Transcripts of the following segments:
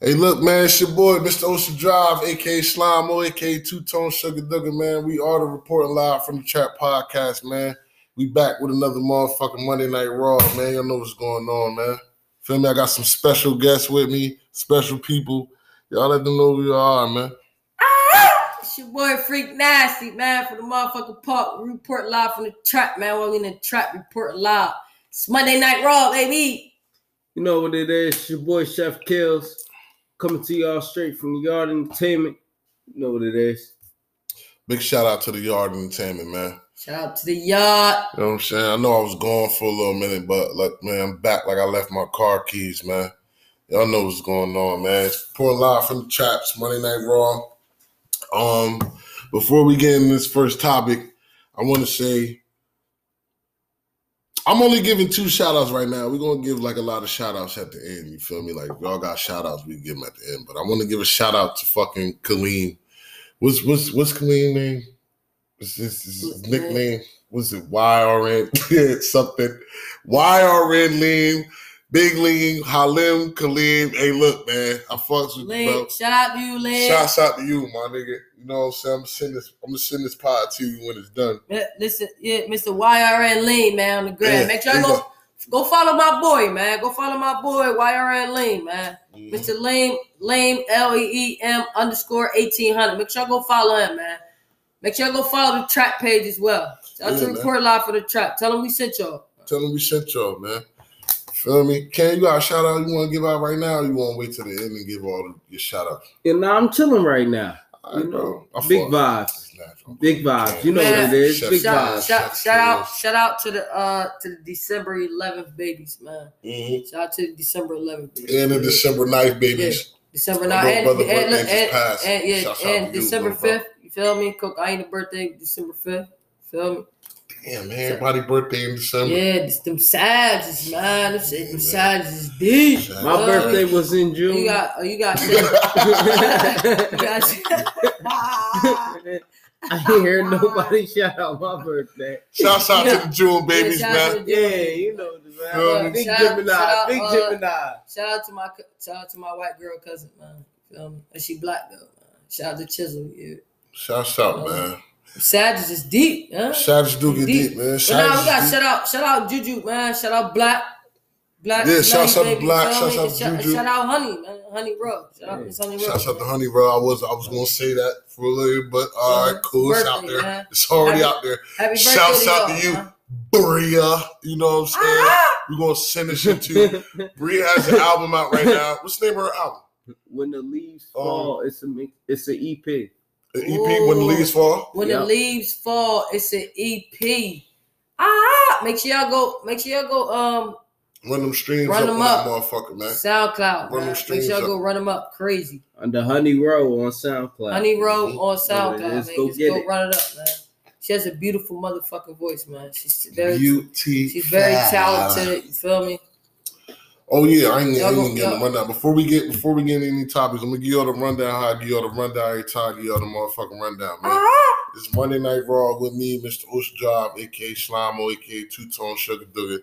Hey, look, man, it's your boy, Mr. Ocean Drive, aka Slime, aka Two Tone Sugar Dugger, man. We are the reporting live from the Trap Podcast, man. We back with another motherfucking Monday Night Raw, man. Y'all know what's going on, man. Feel me? I got some special guests with me, special people. Y'all let them know who you are, man. It's your boy Freak Nasty, man, for the motherfucking park. We report live from the trap, man. While we in the trap, report live. It's Monday Night Raw, baby. You know what it is? It's your boy Chef Kills coming to y'all straight from the Yard Entertainment. You know what it is. Big shout out to the Yard Entertainment, man. Shout out to the yard. You know what I'm saying? I know I was gone for a little minute, but like, man, I'm back like I left my car keys, man. Y'all know what's going on, man. It's pouring live from the traps, Monday Night Raw. Um, before we get in this first topic, I want to say I'm only giving two shout outs right now. We're gonna give like a lot of shout outs at the end. You feel me? Like y'all got shout outs, we give them at the end. But I want to give a shout out to fucking Kaleem. What's what's what's Kaleem name? What's his, his nickname? What's it? YRN something. YRN Lean. Big Lean, Halim, Kaleem. Hey, look, man. I fucks with you, bro. Shout out to you, Link. Shout out to you, my nigga. You know what I'm saying? I'm gonna send this. I'm gonna send this pod to you when it's done. Yeah, Listen, yeah, Mr. YRN Lean, man, on the gram. Yeah, Make sure you yeah. go go follow my boy, man. Go follow my boy, YRN Lean, man. Mhm. Mr. Leem, Leem, L E E M underscore 1800. Make sure I go follow him, man. Make sure I go follow the trap page as well. Shout out Yeah, to man. Report Live for the trap. Tell them we sent y'all. Tell them we sent y'all, man. Feel me? Ken, you got a shout out you want to give out right now? Or you want to wait till the end and give all the, your shout outs? And now I'm chilling right now. All right, You know, I big fuck. vibes. Big vibes. You know Man, what it is. Chef Big Shout- vibes. Shout, shout, Shout- shout out, shout out to the uh to the December 11th babies, man. Mhm. Shout out to the December 11th babies. And the December 9th, babies. December 9th and, brother and, and, and, and- yeah, Shouts and to you, December bro. 5th. You feel me? Cook, I ain't a birthday, December 5th. Feel me? Damn, man. Everybody birthday in December. Yeah, this, them savages, man. Them, shit, Yeah, them man. savages is deep. My My Uh, birthday was in June. You got, oh, you got, you got. I ain't hear nobody shout out my birthday. Shout out to the June babies, Yeah, shout out man. to- Yeah, you know the Feel man. me? Big Shout- Gemini, shout out, big uh, Gemini. Shout out to my, shout out to my white girl cousin, man. Feel me? And she black though. Man. Shout out to Chisel. Yeah. Shout out, man. Savages is deep, huh? Shouts do get Deep. deep, man. But now we got is deep. shout out, shout out Juju, man. Shout out Black. Black. Yeah, shout out to Black, Shout out to shout, Juju. shout out Honey, man. Honey Rub. Shout out Yeah. Honey Rub. Shouts out to Honey, bro. I was I was gonna say that for a little, but all right, Mhm. cool. It's out there. man. It's already Happy- out there. Happy birthday Shouts to out y'all, to you. man. Bria, you know what I'm saying? Ah! We're gonna send this shit to you. Bria has an album out right now. What's the name of her album? when the leaves Um, fall, it's a mi- it's an EP. The EP When the Leaves Fall. When Yep. the leaves fall, it's an EP. Ah, make sure y'all go. Make sure y'all go. Um, Run them streams Run up them on up. motherfucker, man. SoundCloud. Run them Man. Make sure y'all up. go run them up. Crazy. Under Honey Row on SoundCloud. Honey Row Mhm. on SoundCloud. Yeah, let's go Just get go it. run it up, man. She has a beautiful motherfucking voice, man. She's very, Beauty. she's very talented. You feel me? Oh yeah, I ain't, I ain't even getting the rundown. Before we get before we get any topics, I'm gonna give y'all the rundown. How I give y'all the rundown every time. Give y'all the motherfucking rundown, man. Ah! It's Monday Night Raw with me, Mr. Ocean Job, aka Slimo, aka Two Tone Sugar Dugger.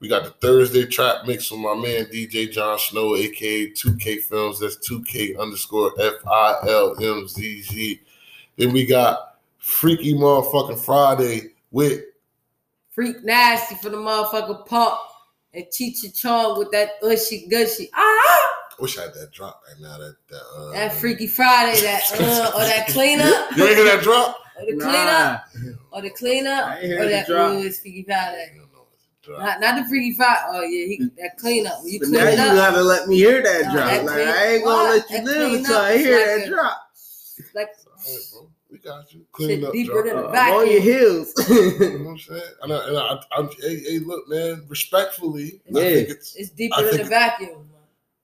We got the Thursday trap mix with my man DJ John Snow, aka 2K Films. That's 2K underscore F I L M Z Z. Then we got Freaky Motherfucking Friday with Freak nasty for the motherfucking pop. And Chicha Chong with that ushy gushy. Ah! I wish I had that drop right now. That that, uh, That Freaky Friday, that uh, or that cleanup, You ain't hear that drop? or the Nah, cleanup, or the cleanup, I hear or that drop. ooh, it's Freaky Friday. Don't know it's a drop. Not, not the Freaky Friday. Oh yeah, he, that cleanup. When you But clean now it you up, gotta let me hear that Nah, drop. that like clean- I ain't gonna what? let you That live until I hear like that a- drop. like All right, bro. We got you. Clean up, deeper than Uh, the I'm on your heels. You know what I'm saying? And I, and I, I'm, hey, hey, look, man. Respectfully, I Yeah. think it's, It's deeper I than the vacuum.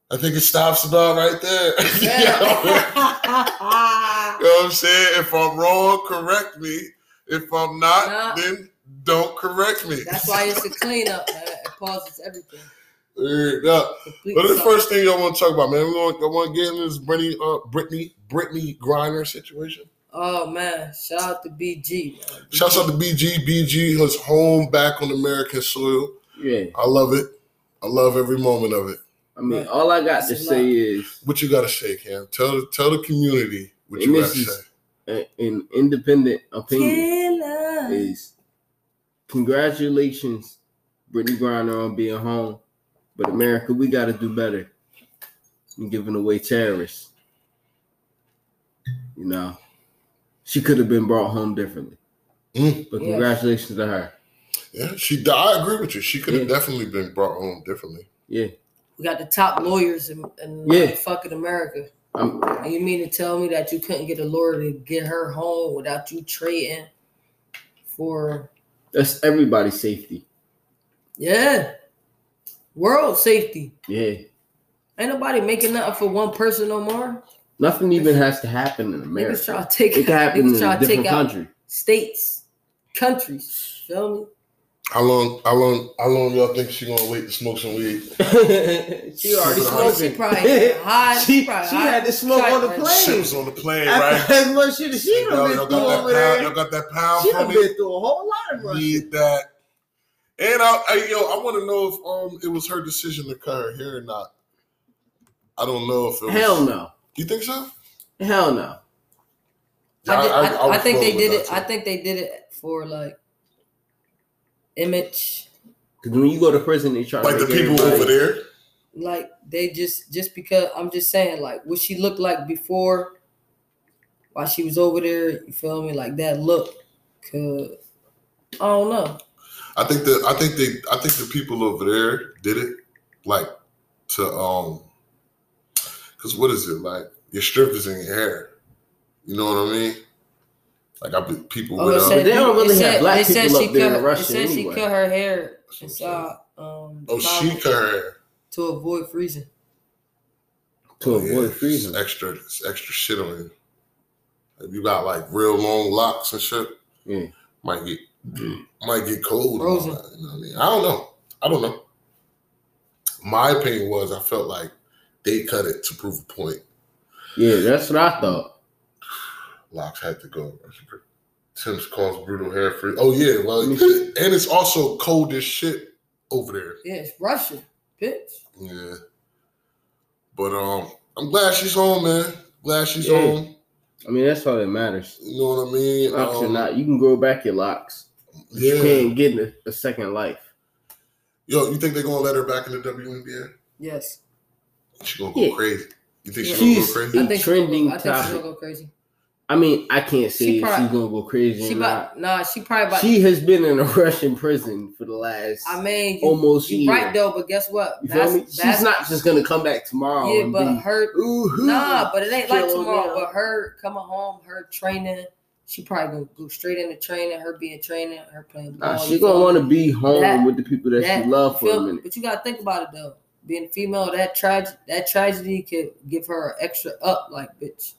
I think it stops about right there. you, know? You know what I'm saying? If I'm wrong, correct me. If I'm not, Nah. then don't correct me. That's why it's a cleanup, man. It pauses everything. Word up. But the first thing I want to talk about, man, we want, I want to get in this Brittany, uh, Brittany, Brittany Griner situation. Oh man, shout out to BG. Man. Shouts out to BG. BG is home back on American soil. yeah. I love it. I love every moment of it. I mean, Right. all I got to That's a say lot. is What you gotta say, Cam? Tell the tell the community what And you gotta say. a- an independent opinion Killer. is congratulations, Brittany Griner, on being home. But America, we got to do better than giving away terrorists. You know, she could have been brought home differently. Mm. But Yeah. congratulations to her. Yeah, she. I agree with you. She could have Yeah. definitely been brought home differently. Yeah. We got the top lawyers in, in Yeah. fucking America. I'm, And you mean to tell me that you couldn't get a lawyer to get her home without you trading for that's everybody's safety. yeah world safety? Yeah. Ain't nobody making nothing for one person no more. Nothing even has to happen in Niggas America. try to take It can happen niggas in try a to take different out country. states, countries. Feel me? How long? How long? How long y'all think she gonna wait to smoke some weed? she already Super She probably high. she, probably she high. had to smoke on the plane. She was on the plane, right? As much shit as she Y'all, done been y'all through got that over pound. there. Y'all got that pound She for done been through a whole lot of Russia. Need that. And I, I yo, I want to know if um it was her decision to cut her hair or not. I don't know if it was. Hell no. You think so? Hell no. I, did, I, I, would think they did it. too. I think they did it for like image. Because when you go to prison, they try like to the people everybody- over there. Like they just just because I'm just saying like what she looked like before while she was over there. You feel me? Like that look. Cause I don't know. I think the I think they I think the people over there did it like to um because what is it like your strip is in your hair. You know what I mean? Like I be people Oh, with it um, said, They don't really have said- black people up there cut, in Russia It said anyway. she cut her hair That's what inside um oh she cut her hair. to avoid freezing. to Oh, avoid yeah, freezing. It's extra it's extra shit on you. If you got like real long locks and shit, Yeah. might get might get cold. and all Frozen. that, you know what I mean? I don't know. I don't know. My opinion was I felt like they cut it to prove a point. Yeah, that's what I thought. Locks had to go. Tim's caused brutal hair free. Oh yeah, well, and it's also cold as shit over there. Yeah, it's Russian, bitch. Yeah, but um, I'm glad she's home, man. Glad she's Yeah. home. I mean, that's all that matters. You know what I mean? Locks or Um, not, you can grow back your locks. But You Yeah. can't get a, a second life. Yo, you think they're gonna let her back in the WNBA? Yes. She gonna go Yeah. crazy. You think she's She's- gonna go crazy? I think trending she'll go, I think she's topic. gonna go crazy. I mean, I can't say She if she's gonna go crazy She or not. about nah, she probably about She has been in a Russian prison for the last I mean you, almost you year. right though, but guess what? You feel me? Bas- She's bas- not just gonna come back tomorrow. Yeah, and but be, her Ooh, nah, but it ain't like tomorrow. now. But her coming home, her training, she probably gonna go straight into training. Her being training, her playing ball. Nah, you she gonna want to be home That- with the people that, That- she love you for a minute. But you gotta think about it though. Being female, that tragedy, that tragedy could give her an extra up, like bitch.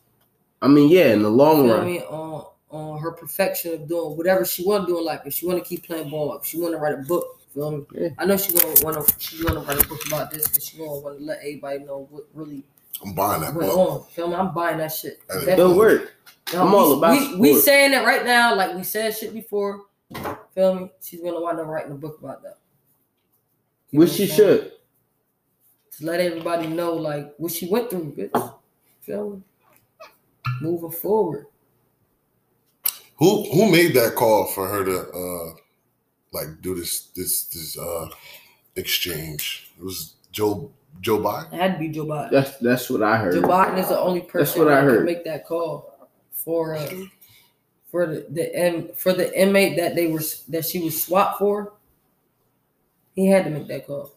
I mean, yeah, in the long You know what I run, mean? On on her perfection of doing whatever she want to do in life. If she want to keep playing ball, if she want to write a book, you feel me? Yeah. I know she gonna want to. She gonna write a book about this because she gonna want to let everybody know what really I'm buying that went book. on. Feel me? I'm buying that shit. Hey, Definitely. it'll work. No, I'm we- all about we, we saying it right now, like we said shit before. Feel me? She's gonna wind up writing a book about that. You Which she should. To let everybody know like what she went through, bitch. Feel? Moving forward. Who who made that call for her to uh like do this this this uh exchange? It was Joe Joe Biden. It had to be Joe Biden. That's that's what I heard. Joe Biden is the only person that's what I heard. can make that call for uh, for the the M, for the inmate that they were that she was swapped for. He had to make that call.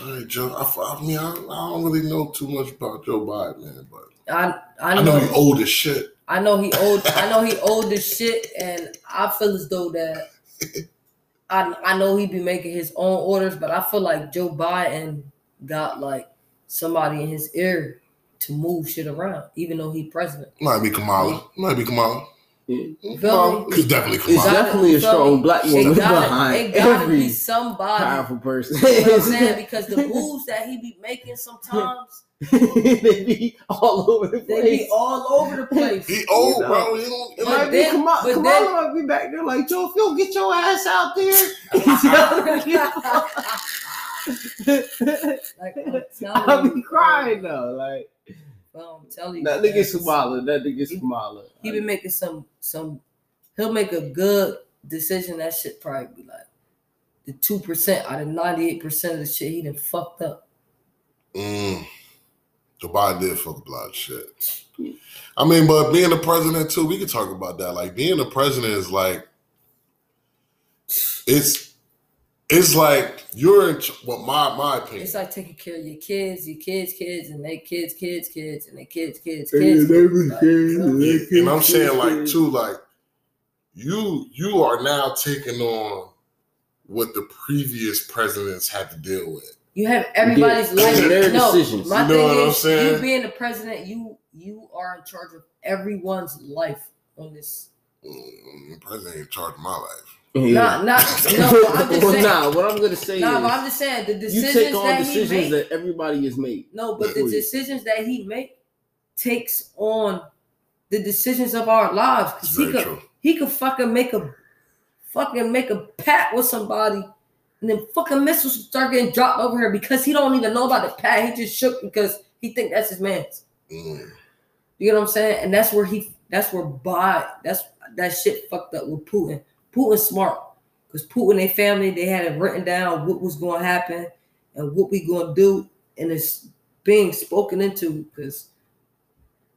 All right, Joe. I, I mean, I, I don't really know too much about Joe Biden, man, but I I I know, know he old as shit. I know he old I know he old as shit, and I feel as though that I I know he be making his own orders, but I feel like Joe Biden got like somebody in his ear to move shit around, even though he president. Might be Kamala. Might be Kamala. Yeah. Kamala. It's definitely It's Kamala. Gotta- definitely a strong me? black It woman gotta, behind it gotta every be somebody. powerful person. You know what I'm saying? Because the moves that he be making sometimes, they be all over the place. they place. be all over the place. He old, You know. bro. He don't. It But might be then- Kamala, but Kamala then- might be back there like, Joe, if you'll get your ass out there. Like I'm telling I'll be crying though. Like bro, I'm telling you. that man, nigga it's- Sumala, that nigga Sumala. He been making some some. He'll make a good decision. That shit probably be like the two percent out of ninety eight percent of the shit he done fucked up. Mm. Joe Biden did fuck up a lot of shit. I mean, but being the president too, we could talk about that. Like being the president is like it's it's like you're in ch- well my my opinion. It's like taking care of your kids, your kids, kids, and they kids, kids, kids, and they kids, kids, kids. they kids. was Like, kids, you know? they and I'm kids, saying like too, like you you are now taking on what the previous presidents had to deal with. You have everybody's Yeah, life. their no, decisions. my You know thing what I'm is, saying? you being the president, you you are in charge of everyone's life on this. Mm, the president ain't in charge of my life. Yeah. Not not no. I'm just well, saying. nah, what I'm gonna say Nah, is but I'm just saying the you decisions take on that decisions he make. that everybody has made. no, but the you. decisions that he make takes on the decisions of our lives. Cause he very could true. he could fucking make a fucking make a pat with somebody. And then fucking missiles start getting dropped over here because he don't even know about the pat. He just shook because he think that's his man's. Mm. You know what I'm saying? And that's where he that's where by that's that shit fucked up with Putin. Putin's smart. Because Putin, they family, they had it written down what was gonna happen and what we gonna do. And it's being spoken into because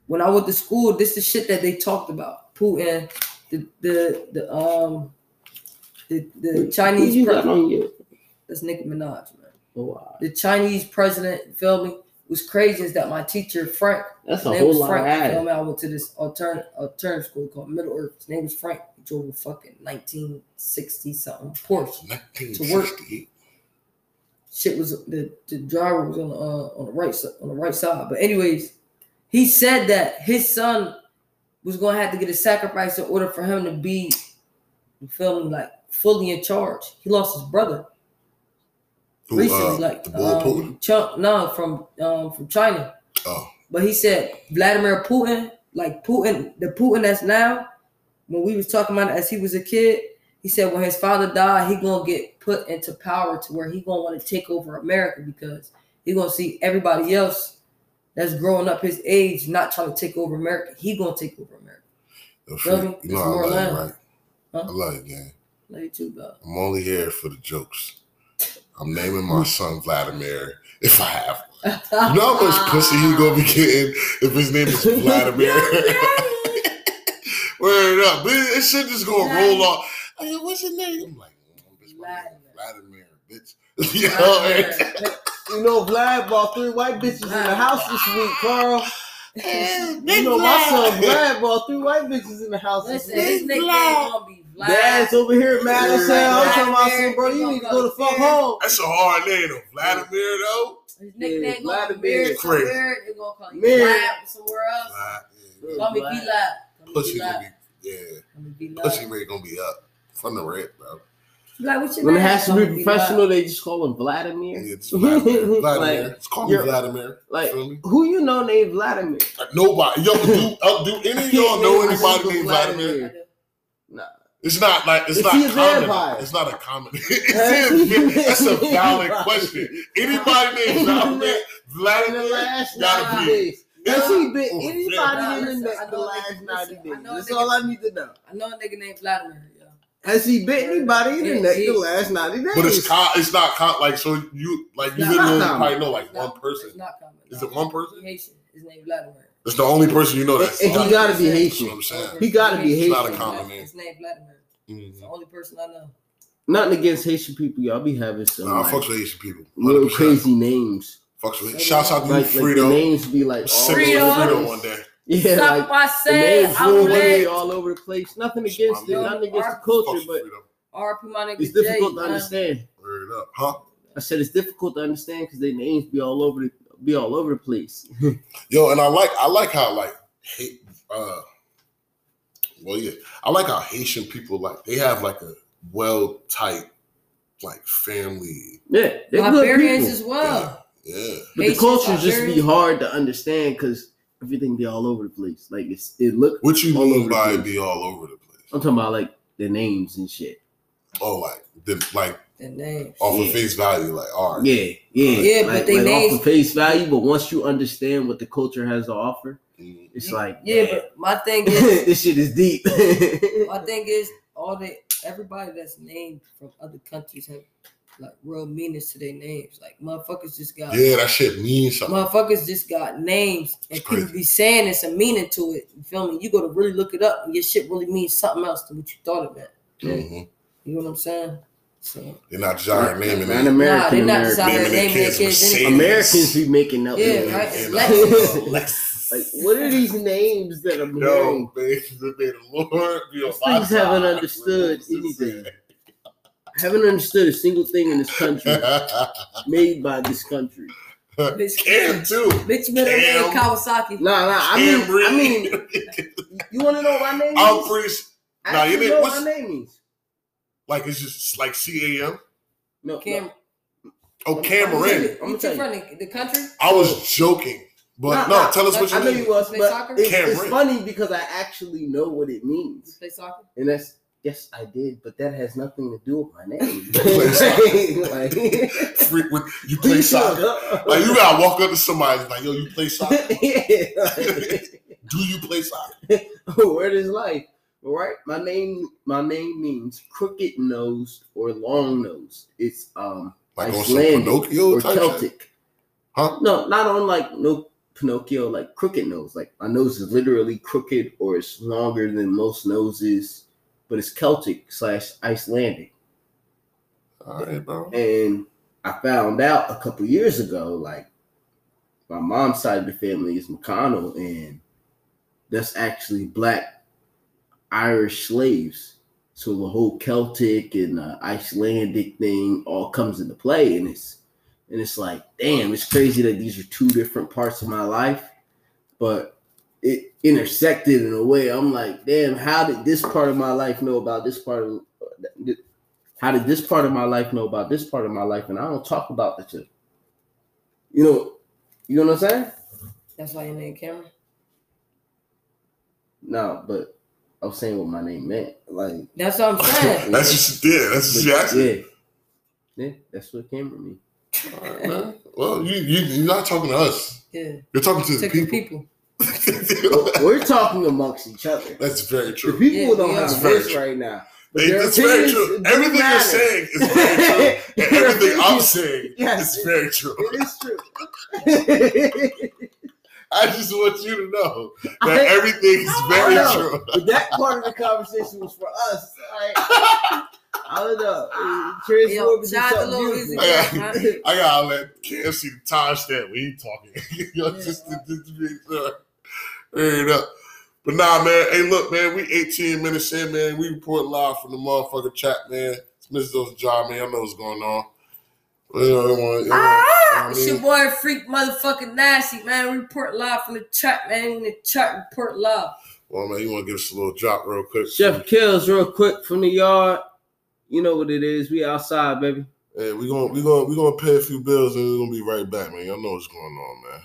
when I went to school, this is shit that they talked about. Putin, the the the um the, the Who Chinese got president. on you? That's Nicki Minaj, man. Oh, wow. The Chinese president, feel me? Was crazy is that my teacher, Frank, That's his a name whole was lot Frank. of You feel me? I went to this alternative alternative school called Middle Earth. His name was Frank. He drove a fucking 1960 something Porsche. 1968. Shit was the, the driver was on the uh, on the right side on the right side. But anyways, he said that his son was gonna have to get a sacrifice in order for him to be, you feel me, like fully in charge. He lost his brother Who, recently, uh, like the boy Putin. um, no, from um from China. Oh, But he said Vladimir Putin, like Putin, the Putin that's now, when we was talking about it as he was a kid, he said when his father died, he gonna get put into power to where he gonna want to take over America because he gonna see everybody else that's growing up his age not trying to take over America. He gonna take over America. the Feel freak. me? You know It's I love you, right? Huh? I love you, gang. Love you too, dog. I'm only here for the jokes. I'm naming my son Vladimir if I have. one. You know how much pussy he gonna be getting if his name is Vladimir? Word up, but it, it should just gonna roll off. Like, yo, what's your name? I'm like, mm, bitch, my name is Vladimir, bitch. you know, and- You know, Vlad bought three white bitches in the house this week, Carl. You Big know, my son Vlad. Vlad bought three white bitches in the house this Listen, his week. nickname Vlad. gonna be Vlad. Dad's over here mad as hell. I'm talking about, some, bro, you need to go the fuck home. That's a hard name, though. Vladimir, though. His nickname Yeah, gonna Vladimir weird is crazy. somewhere. They're gonna call you Vlad somewhere else. Vlad, yeah. Call me Vlad. V Lab. Pussy gonna be, yeah. Call me V Pussy Lab. rate gonna be up from the red, bro. Like, what's your When it name? has to be professional, they just call him Vladimir. It's Vladimir. Vladimir. Like, It's called me Vladimir. Like, Feel who you know named Vladimir? Like, nobody. Yo, do, uh, do any of y'all know anybody named Vladimir? Nah. It's not like it's Is not a common. vampire? It's not a common. It's That's a valid question. Anybody named Vladimir, Vladimir last gotta be. Has he been Oh, anybody yeah. in the, Listen, the last nigga- 90 listen, days? I know a That's nigga- all I need to know. I know a nigga named Vladimir. Yeah. Has he bit anybody in the, Yeah, next, the last 90 days? But it's con- it's not con- like so you like you It's literally not probably common. know like It's one not- person. It's not common. Is no. it one person? He Haitian. His name Vladimir. It's the only person you know that's And he not- gotta be That's Haitian. what I'm saying. He gotta be Haitian. It's not a Haitian. common name. His name Vladimir. It's the only person I know. Nothing against Haitian people, y'all be having some Nah, I like, fucks with Asian people. little 100%. crazy names. Fucks with. Shouts out to you, Like, like the names be like all Sick over Frito. Frito one day. Yeah, Stop like by the names will be all over the place. Nothing against it, nothing against the culture, but. RP my nigga it's difficult to understand. Word up, huh? I said it's difficult to understand because their names be all over the be all over the place. Yo, and I like I like how like hate uh well yeah. I like how Haitian people like they have like a well type like family. yeah, they're good Liberians as well. Yeah. But the Haitians, culture just be hard to understand because everything be all over the place. Like it's it look. What you All mean over the by be all over the place? I'm talking about like the names and shit. Oh, like the like the name off Yeah. of face value. Like, all right, Yeah, yeah, Yeah, but like, they like names- off of face value. But once you understand what the culture has to offer. It's like, Yeah, damn, but my thing is, this shit is deep. my thing is, all the everybody that's named from other countries have like real meanings to their names. Like motherfuckers just got yeah, that shit means something. motherfuckers just got names and It's people crazy. be saying it's a meaning to it. You feel me? You gotta really look it up and your shit really means something else than what you thought it meant. Mhm. You know what I'm saying? So They're not just out here naming Man. American, Nah, they not just American. here Naming naming kids kids Americans be making up Yeah, right. And, Lexus. Lexus. Like, what are these names that I'm Yo, hearing? man, may the Lord be on These my things haven't understood anything. I haven't understood a single thing in this country made by this country. bitch, Cam too. bitch middle name Kawasaki. Nah, nah. I mean, Camry. I mean, you want to know what my name I'm is? pretty s- I Nah, you actually didn't- know what's- what my name means. like it's just like C A M. No, Cam, Oh, I'm Cameron. I'm gonna you tell too you. from the, the country? I was joking, but Nah, no. nah, tell us what I you know mean. you was, Play but soccer? it's, it's Cameron. funny because I actually know what it You means, play soccer? and that's yes, I did, but that has nothing to do with my name. Play soccer. like, Freak with you play soccer. Like you gotta walk up to somebody and be like, yo, you play soccer? yeah, like, Do you play soccer? word is life. All right, my name, my name means crooked nosed or long nosed. It's um Like on some Icelandic Pinocchio or type shit? Celtic. Huh? No, not on like no Pinocchio, like crooked nose. Like my nose is literally crooked or it's longer than most noses, but it's Celtic slash Icelandic. All right, bro. And I found out a couple years ago, like my mom's side of the family is McConnell, and that's actually black Irish slaves. So the whole Celtic and uh, Icelandic thing all comes into play, and it's and it's like, damn, it's crazy that these are two different parts of my life, but it intersected in a way. I'm like, damn, how did this part of my life know about this part of? How did this part of my life know about this part of my life? And I don't talk about the two. You know, you know what I'm saying? That's why your name Cameron? No, but I was saying what my name meant. Like, That's what I'm saying. That's just yeah. That's but, just you asked. yeah, yeah, that's what came from me. All right, man. Well, you you you're not talking to us. yeah. You're talking to the Take people. people. We're talking amongst each other. That's very The true. people Yeah, don't we have are. a Very true. right now. But Hey, their It's very true. do Everything you're saying is very true. And everything I'm saying Yes, is very true. It is true. I just want you to know that I- everything is very true. But that part of the conversation was for us. Like, I don't know. It Yo, transformed into shout out to something Lil beautiful. I Uzi. gotta, I gotta let Cam see the timestamp when he talking. you know, Yeah. just, to, just to be sure. There it up. But nah, man. Hey, look, man. We 18 minutes in, man. We report live from the motherfucking chat, man. It's Mr. Those job, man. I know what's going on. You know, you know, you know, Ah, you it's your boy Freak Motherfucking Nasty, man. We report live from the chat, man. In the chat, report live. Well, man, you want to give us a little drop real quick? Chef Kills, real quick from the yard. You know what it is. We outside, baby. Hey, we gonna we gonna we gonna pay a few bills and we're gonna be right back, man. Y'all know what's going on, man.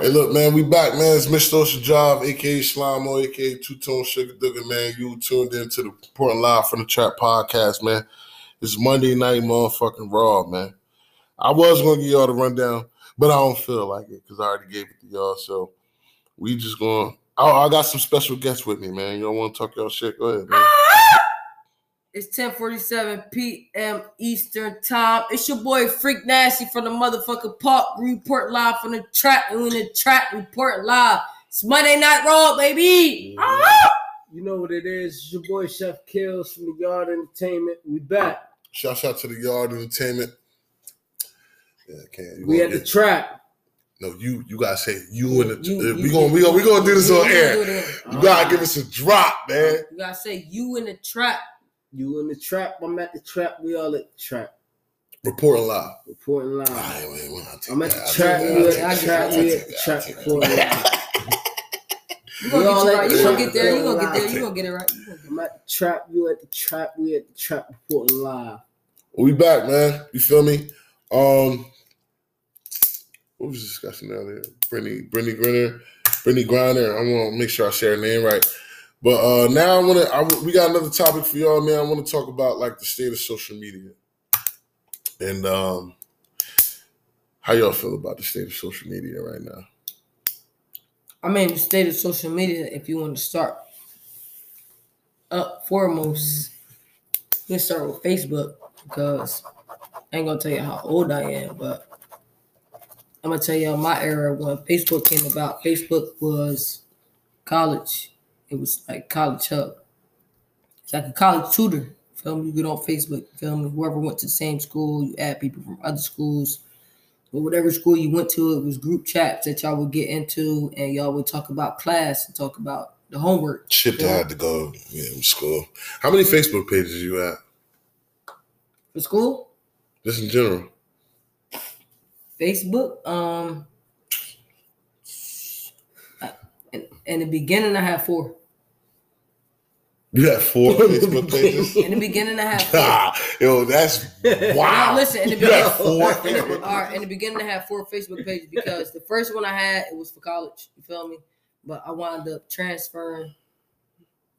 Hey, look, man, we back, man. It's Mr. Ocean Job, aka Slimo, aka Two Tone Sugar Dugger, man. You tuned in to the Reporting Live from the Trap podcast, man. It's Monday night, motherfucking raw, man. I was gonna give y'all the rundown, but I don't feel like it because I already gave it to y'all. So we just going. Oh, I got some special guests with me, man. Y'all want to talk y'all shit? Go ahead, man. It's 10:47 p.m. Eastern Time. It's your boy Freak Nasty from the motherfucking park. Report live from the trap. We in the trap. Report live. It's Monday Night Raw, baby. Ah! You know what it is. It's your boy Chef Kills from the Yard Entertainment. We back. Shout out to the Yard Entertainment. Yeah, can't. You We gonna at the get- trap. No, you you gotta say you and the You- uh, you- we gonna we gonna we gonna do this on air. do it in- You gotta give us a drop, man. You gotta say you in the trap. You in the trap. I'm at the trap. We all at the trap. Reporting live. Reporting live. All right, wait, wait, I'll take I'm at that, the trap. take We at the trap. We at the trap. I'll take that. Reporting live. You gonna get you right. You gonna get there. You gonna get there. You gonna get it right. You gonna get I'm at the trap. You at the trap. We at the trap. Reporting live. We back, man. You feel me? Um, what was we discussing earlier? Brittany, Brittany Grinner, Brittany Griner. I want to make sure I say her name right. But uh now I want to. We got another topic for y'all, man. I want to talk about like the state of social media and um how y'all feel about the state of social media right now. I mean, the state of social media, if you want to start up foremost, let's start with Facebook because I ain't gonna tell you how old I am, but I'm gonna tell y'all my era when Facebook came about. Facebook was college. It was like college hub. It's like a college tutor. Feel me? You get on Facebook. Feel me? Whoever went to the same school, you add people from other schools or whatever school you went to, it was group chats that y'all would get into, and y'all would talk about class and talk about the homework. Shit that I had to go yeah, school. How many Facebook pages you at? For school, Just in general. Facebook. Um, in, in the beginning, I had four. You had four Facebook pages. In the beginning, I had four. Ah, yo, that's wow. Listen, in the beginning, in the, right, in the beginning, I had four Facebook pages because the first one I had it was for college. You feel me? But I wound up transferring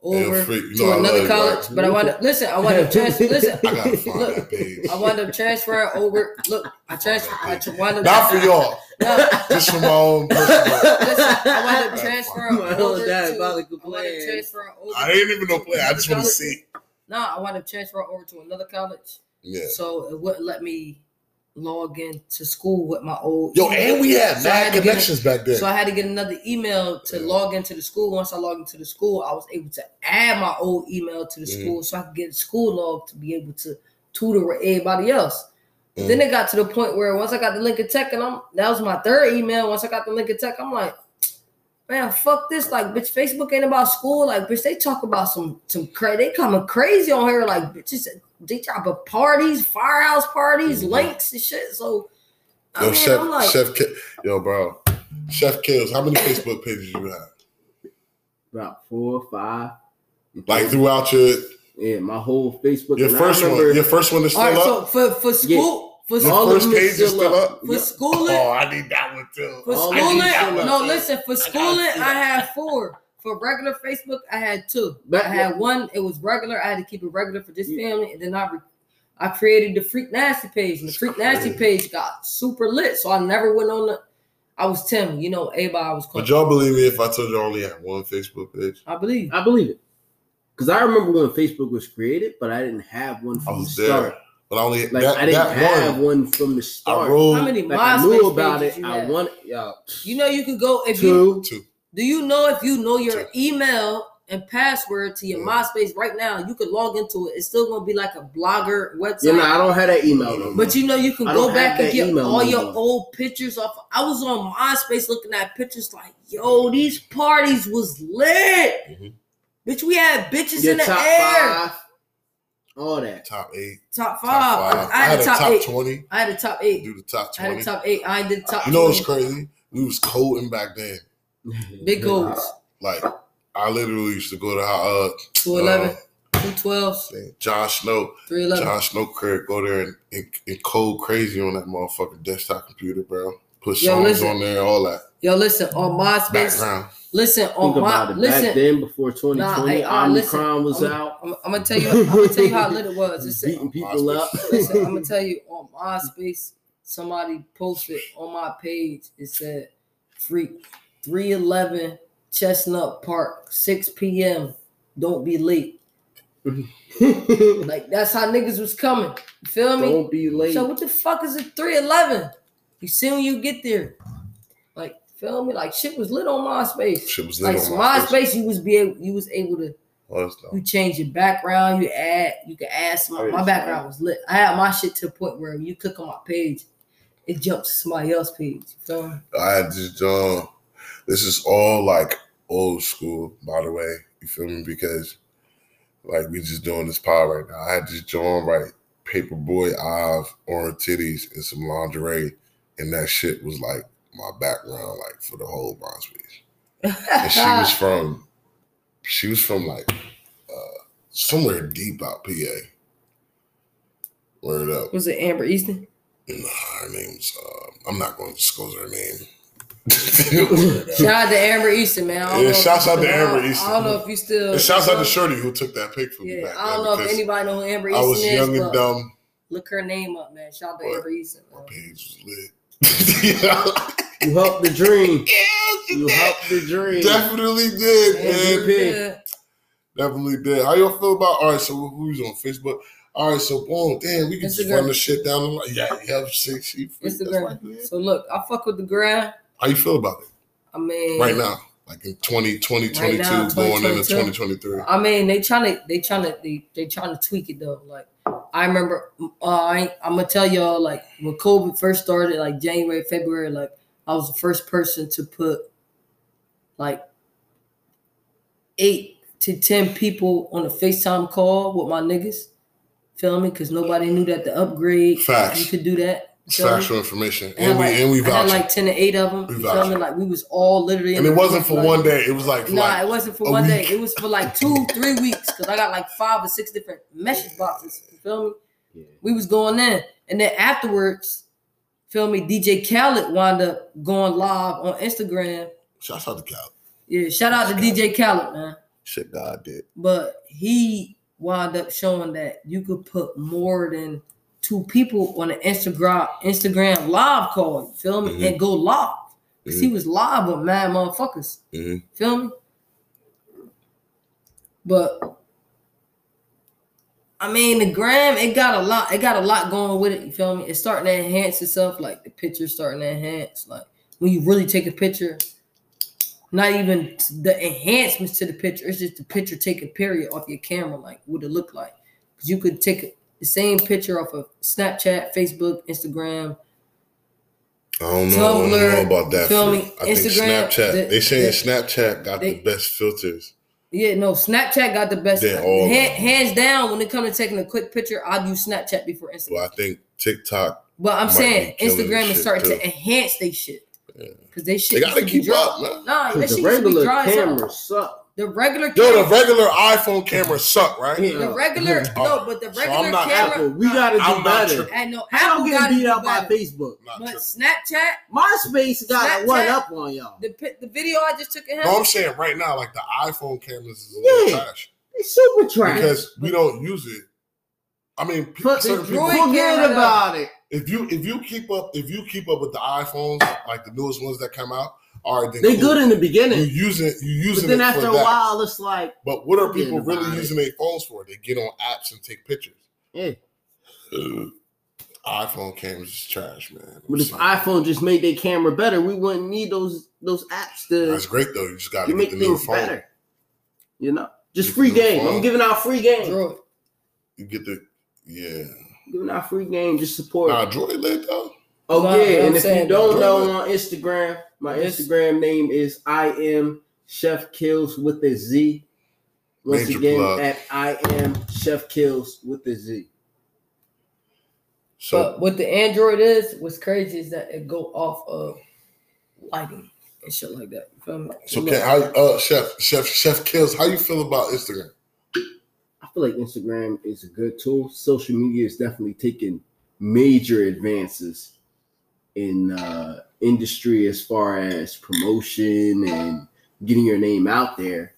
over freak, you to know I another college. But I wound up listen. I wound up transferring. Listen, I gotta find Look, that page. I wound up transferring over. Look, I transfer. I tr- wound up Not for y'all, No, just for my own personal. listen, I wound up transferring My over own to. diabolical I wound up plan. transferring over. I ain't even no play. I just want to see. No, I wound up transferring over to another college, Yeah. so it wouldn't let me log in to school with my old. Yo, email. and we had So mad get connections back then. So I had to get another email to Yeah. log into the school. Once I logged into the school, I was able to add my old email to the Mhm. school so I could get school log to be able to tutor with everybody else. Mm. Then it got to the point where once I got the Lincoln Tech, and I'm that was my third email. Once I got the Lincoln Tech, I'm like, man, fuck this. Like, bitch, Facebook ain't about school. Like, bitch, they talk about some some cra They coming crazy on here. Like, bitches, they talk about parties, firehouse parties, Mhm. links and shit. So, I Yo, mean, Chef, I'm like, Chef, Ki- yo, bro, Chef Kills. How many Facebook pages you have? About four or five. Like throughout your yeah, my whole Facebook. your first remember- one, your first one is still right. up. So for for school, for Your all of first page is still still up. up. For Yep. schooling, Oh, I need that one too. for all schooling, no, too. listen, for I schooling, see I that. had four. For regular Facebook, I had two. But- I had one, it was regular. I had to keep it regular for this Yeah. family, and then I re- I created the Freak Nasty page, and the Freak Nasty page got super lit. So I never went on the. I was Tim, you know, everybody was Would called. y'all believe me if I told you I only had one Facebook page? I believe. I believe it. Because I remember when Facebook was created, but I didn't have one I from the was there, start. But I only Like that, I didn't that have one. one from the I start. rolled How many Like I knew about it. I had? want yeah. You know, you could go if you Two. two. do. You know if you know your Two. email and password to your Yeah. MySpace right now, you could log into it. It's still gonna be like a blogger website. You know, I don't have that email no. But you know, you can I go back and get email all no your more. old pictures off. I was on MySpace looking at pictures like, yo, these parties was lit. Mhm. Bitch, we had bitches your in the top air. five, all that. Top eight, Top five. top five. I had a top, top eight. twenty. I had a top eight. Do the top 20. I had a top eight. I did top. You know what's 20. crazy? We was coding back then. Big goals. Like I literally used to go to how uh, 211, 212, thing, John Snow, 311. John Snow crib, go there and, and, and code crazy on that motherfucking desktop computer, bro. Put Yo, songs listen. on there, all that Yo, listen, on MySpace. background. Listen, on Think my about it. Back then, before 2020, Nah, hey, uh, listen, Omicron was I'm, out. I'm, I'm gonna tell you. I'm gonna tell you how lit it was. It's, beating people MySpace. up. Listen, I'm gonna tell you on MySpace, somebody posted on my page. It said, "Freak, 311 Chestnut Park, 6 p.m. Don't be late." Like that's how niggas was coming. You feel me? Don't be late. So what the fuck is a 311? You see when you get there. Like, feel me? Like shit was lit on MySpace. Shit was lit Like on my face. MySpace, you was be able, you was able to Oh, you change your background, you add, you can add some. Oh, My background was lit. I had my shit to the point where you click on my page, it jumps to somebody else's page. You? I had just um, done. This is all like old school, by the way. You feel me? Because like we just doing this pod right now. I had just joined right Paperboy Ave, orange titties, and some lingerie, and that shit was like my background, like for the whole MySpace. And she was from, she was from like uh somewhere deep out PA. Word up. was it Amber Easton? Nah, her name's. Uh, I'm not going to disclose her name. Shout out to Amber Easton, man. Yeah, shouts out to Amber I don't- Easton. I don't know if you still. and shouts out to Shorty who took that pic from me back I don't know if anybody know who Amber I Easton was is, young and dumb. look her name up, man. Shout out to Amber Easton. My page was lit. Yeah, You helped the dream. she You did. helped the dream. definitely did, man. you. Definitely did. How y'all feel about? All right, so who's on Facebook? All right, so boom, damn, we can just run the shit down the line. Yeah, yeah, shit, she Instagram. like. So look, I fuck with the gram. How you feel about it I mean, right now? Like in 20, 2022, Right now, going into 2023. I mean, they trying to they trying to they they trying to tweak it though. Like I remember, uh, I I'm gonna tell y'all like when COVID first started, like January, February, like I was the first person to put like eight to ten people on a FaceTime call with my niggas. Feel me? Because nobody knew that the upgrade Facts. you could do that. It's factual information, I had and we like- and we I had like ten to eight of them. We You feel me? Like we was all literally. and it wasn't for like- one day. It was like for Nah, like it wasn't for one week. day. It was for like two, three weeks because I got like five or six different message boxes. You feel me? Yeah. We was going in, and then afterwards, feel me? DJ Khaled wound up going live on Instagram. Shout out to Cal. Yeah, shout out to DJ Khaled, man. Shit, God did. But he wound up showing that you could put more than two people on an Instagram Instagram live call. You feel me? Mhm. And go live. because he was live with mad motherfuckers. Mhm. Feel me? But I mean, the gram it got a lot. It got a lot going with it. You feel me? It's starting to enhance itself. Like the picture's starting to enhance. Like when you really take a picture, not even the enhancements to the picture. It's just the picture taken period off your camera. Like what it look like? Because you could take the same picture off of Snapchat, Facebook, Instagram. I don't know, I don't know about that. feel me? I think Instagram, Snapchat. the- they saying the- Snapchat got they- the best filters. Yeah, no, Snapchat got the best. They're all- Hand- hands down, when it comes to taking a quick picture, I'd use Snapchat before Instagram. Well, I think TikTok. But I'm might saying be Instagram is starting too. to enhance they shit. Yeah. Cause they shit. They gotta used to be keep dry. up, man. Nah, that The shit used to be regular dry as hell. cameras suck. The regular Yo, camera. the regular iPhone cameras suck, right? Yeah. the regular Oh, no, but the so regular I'm not camera. Apple, we gotta do I'm not better. tripping. I know How Apple getting got beat to out by. Facebook? Not But tripping. Snapchat, MySpace got Snapchat? a one up on y'all. the the video I just took of. No, I'm saying right now, like the iPhone cameras is a little Yeah. trash They super trash. because we don't use it. I mean, But certain people. Forget about it. If you if you keep up if you keep up with the iPhones, like the newest ones that come out, all right, then They cool. good in the beginning. You beginning, using you use it. but then after for a that. while, it's like, But what are people really it. using their phones for? They get on apps and take pictures. yeah. Ugh. iPhone cameras is trash, man. But if iPhone just made their camera better, we wouldn't need those those apps to, That's great though. You just got to to make get the new things phone. better. You know, just Get free game. phone. I'm giving out free game. Droid. You get the yeah. Giving out free game. Just support. Nah, Droid lit though. Oh Nah, yeah, I'm and if you don't know on Instagram, my Yes. Instagram name is I am Chef Kills with a Z. Once Major again, plug. at I am Chef Kills with a Z. So But what the Android is, what's crazy is that it go off of lighting and shit like that. You feel me? so look, can how uh chef chef chef kills. How you feel about Instagram? I feel like Instagram is a good tool. Social media is definitely taking major advances in uh, industry as far as promotion and getting your name out there.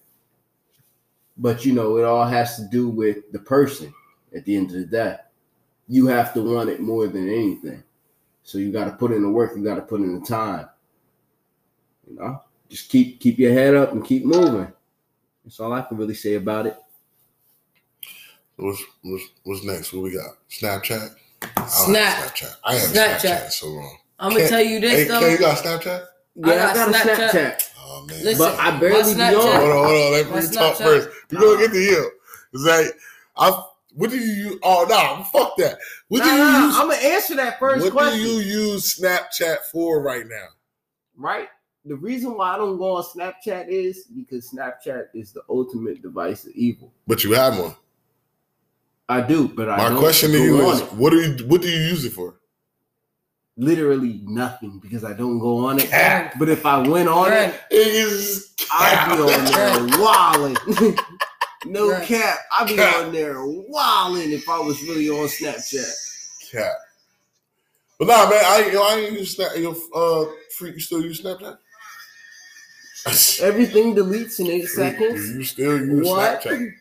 But you know, it all has to do with the person at the end of the day. You have to want it more than anything. So you got to put in the work, you got to put in the time. You know, just keep keep your head up and keep moving. That's all I can really say about it. What's what's, what's next? What we got? Snapchat. I Snap. have Snapchat. I haven't Snapchat. Snapchat so long. I'm gonna tell you Hey, this Ken, though. you got Snapchat? Yeah, I got got a Snapchat. Snapchat. Oh man. Listen, But I barely my be Snapchat- on. hold on, hold on. Let me talk Snapchat. first. We're gonna get to you. It's like I. What do you use? Oh no, fuck that. What do Nah, you nah, use? I'm gonna answer that first what question. do you use Snapchat for right now? right? The reason why I don't go on Snapchat is because Snapchat is the ultimate device of evil. But you have one. I do, but I My don't question to you is, it. what do you what do you use it for? Literally nothing because I don't go on it. Cap. But if I went on Right. it, It is I'd be on there wilding. no Right. cap, I'd be on there wilding if I was really on Snapchat. Cap. But nah, man, I yo, I ain't use Snap. Yo, uh, freak, you still use Snapchat? Everything deletes in eight Do seconds. you still use What? Snapchat?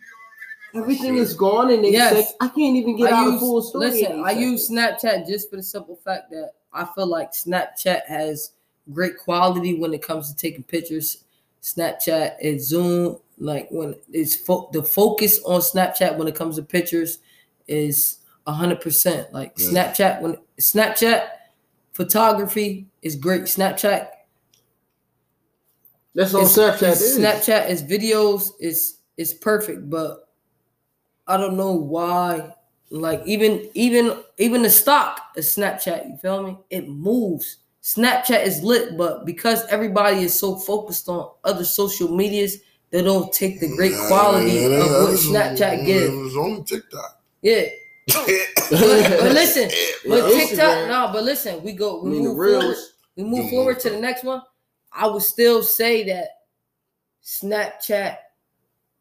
Everything is gone in eight Yes. seconds. I can't even get I out use, a full story. Listen, I use. Snapchat just for the simple fact that I feel like Snapchat has great quality when it comes to taking pictures. Snapchat and Zoom, like when it's fo- the focus on Snapchat when it comes to pictures is hundred percent. Like Yeah. Snapchat when Snapchat photography is great. Snapchat That's all Snapchat is. Snapchat is videos is is perfect, but I don't know why. Like even even even the stock is Snapchat. You feel me? It moves. Snapchat is lit, but because everybody is so focused on other social medias, they don't take the great quality Man, of what Snapchat gives. It was on TikTok. Yeah, but, but listen, but TikTok, Instagram. no, but listen, we go, I we mean, move forward we move forward to the next one, I would still say that Snapchat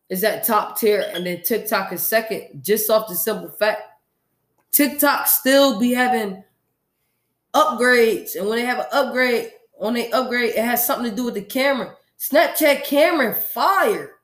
is at top tier and then TikTok is second, just off the simple fact TikTok still be having upgrades. And when they have an upgrade, on they upgrade, it has something to do with the camera. Snapchat camera fire.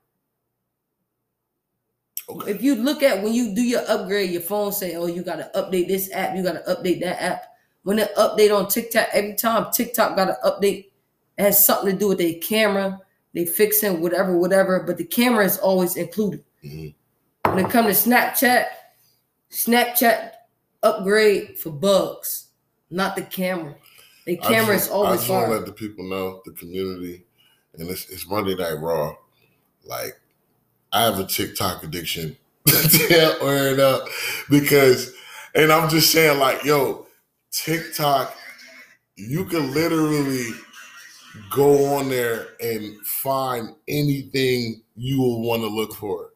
Okay. If you look at when you do your upgrade, your phone say, "Oh, you got to update this app, you got to update that app." When they update on TikTok, every time TikTok got to update, it has something to do with their camera. They fixing whatever, whatever, but the camera is always included. Mhm. When it comes to Snapchat, Snapchat upgrade for bugs, not the camera. The camera just- is always I just want to let the people know, the community, and it's, it's Monday Night Raw. Like, I have a TikTok addiction. yeah, word up. Because, and I'm just saying, like, yo, TikTok, you can literally go on there and find anything you will want to look for.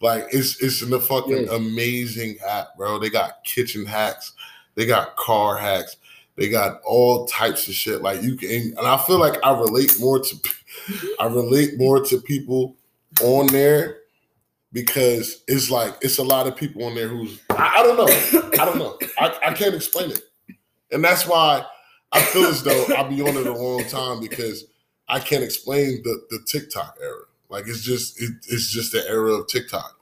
Like it's it's in the fucking Yeah. amazing app, bro. They got kitchen hacks, they got car hacks, they got all types of shit. Like you can, and I feel like I relate more to, I relate more to people on there because it's like it's a lot of people on there who's I, I don't know, I don't know, I, I can't explain it, and that's why I feel as though I'll be on it a long time because I can't explain the the TikTok era. Like it's just it, it's just the era of TikTok.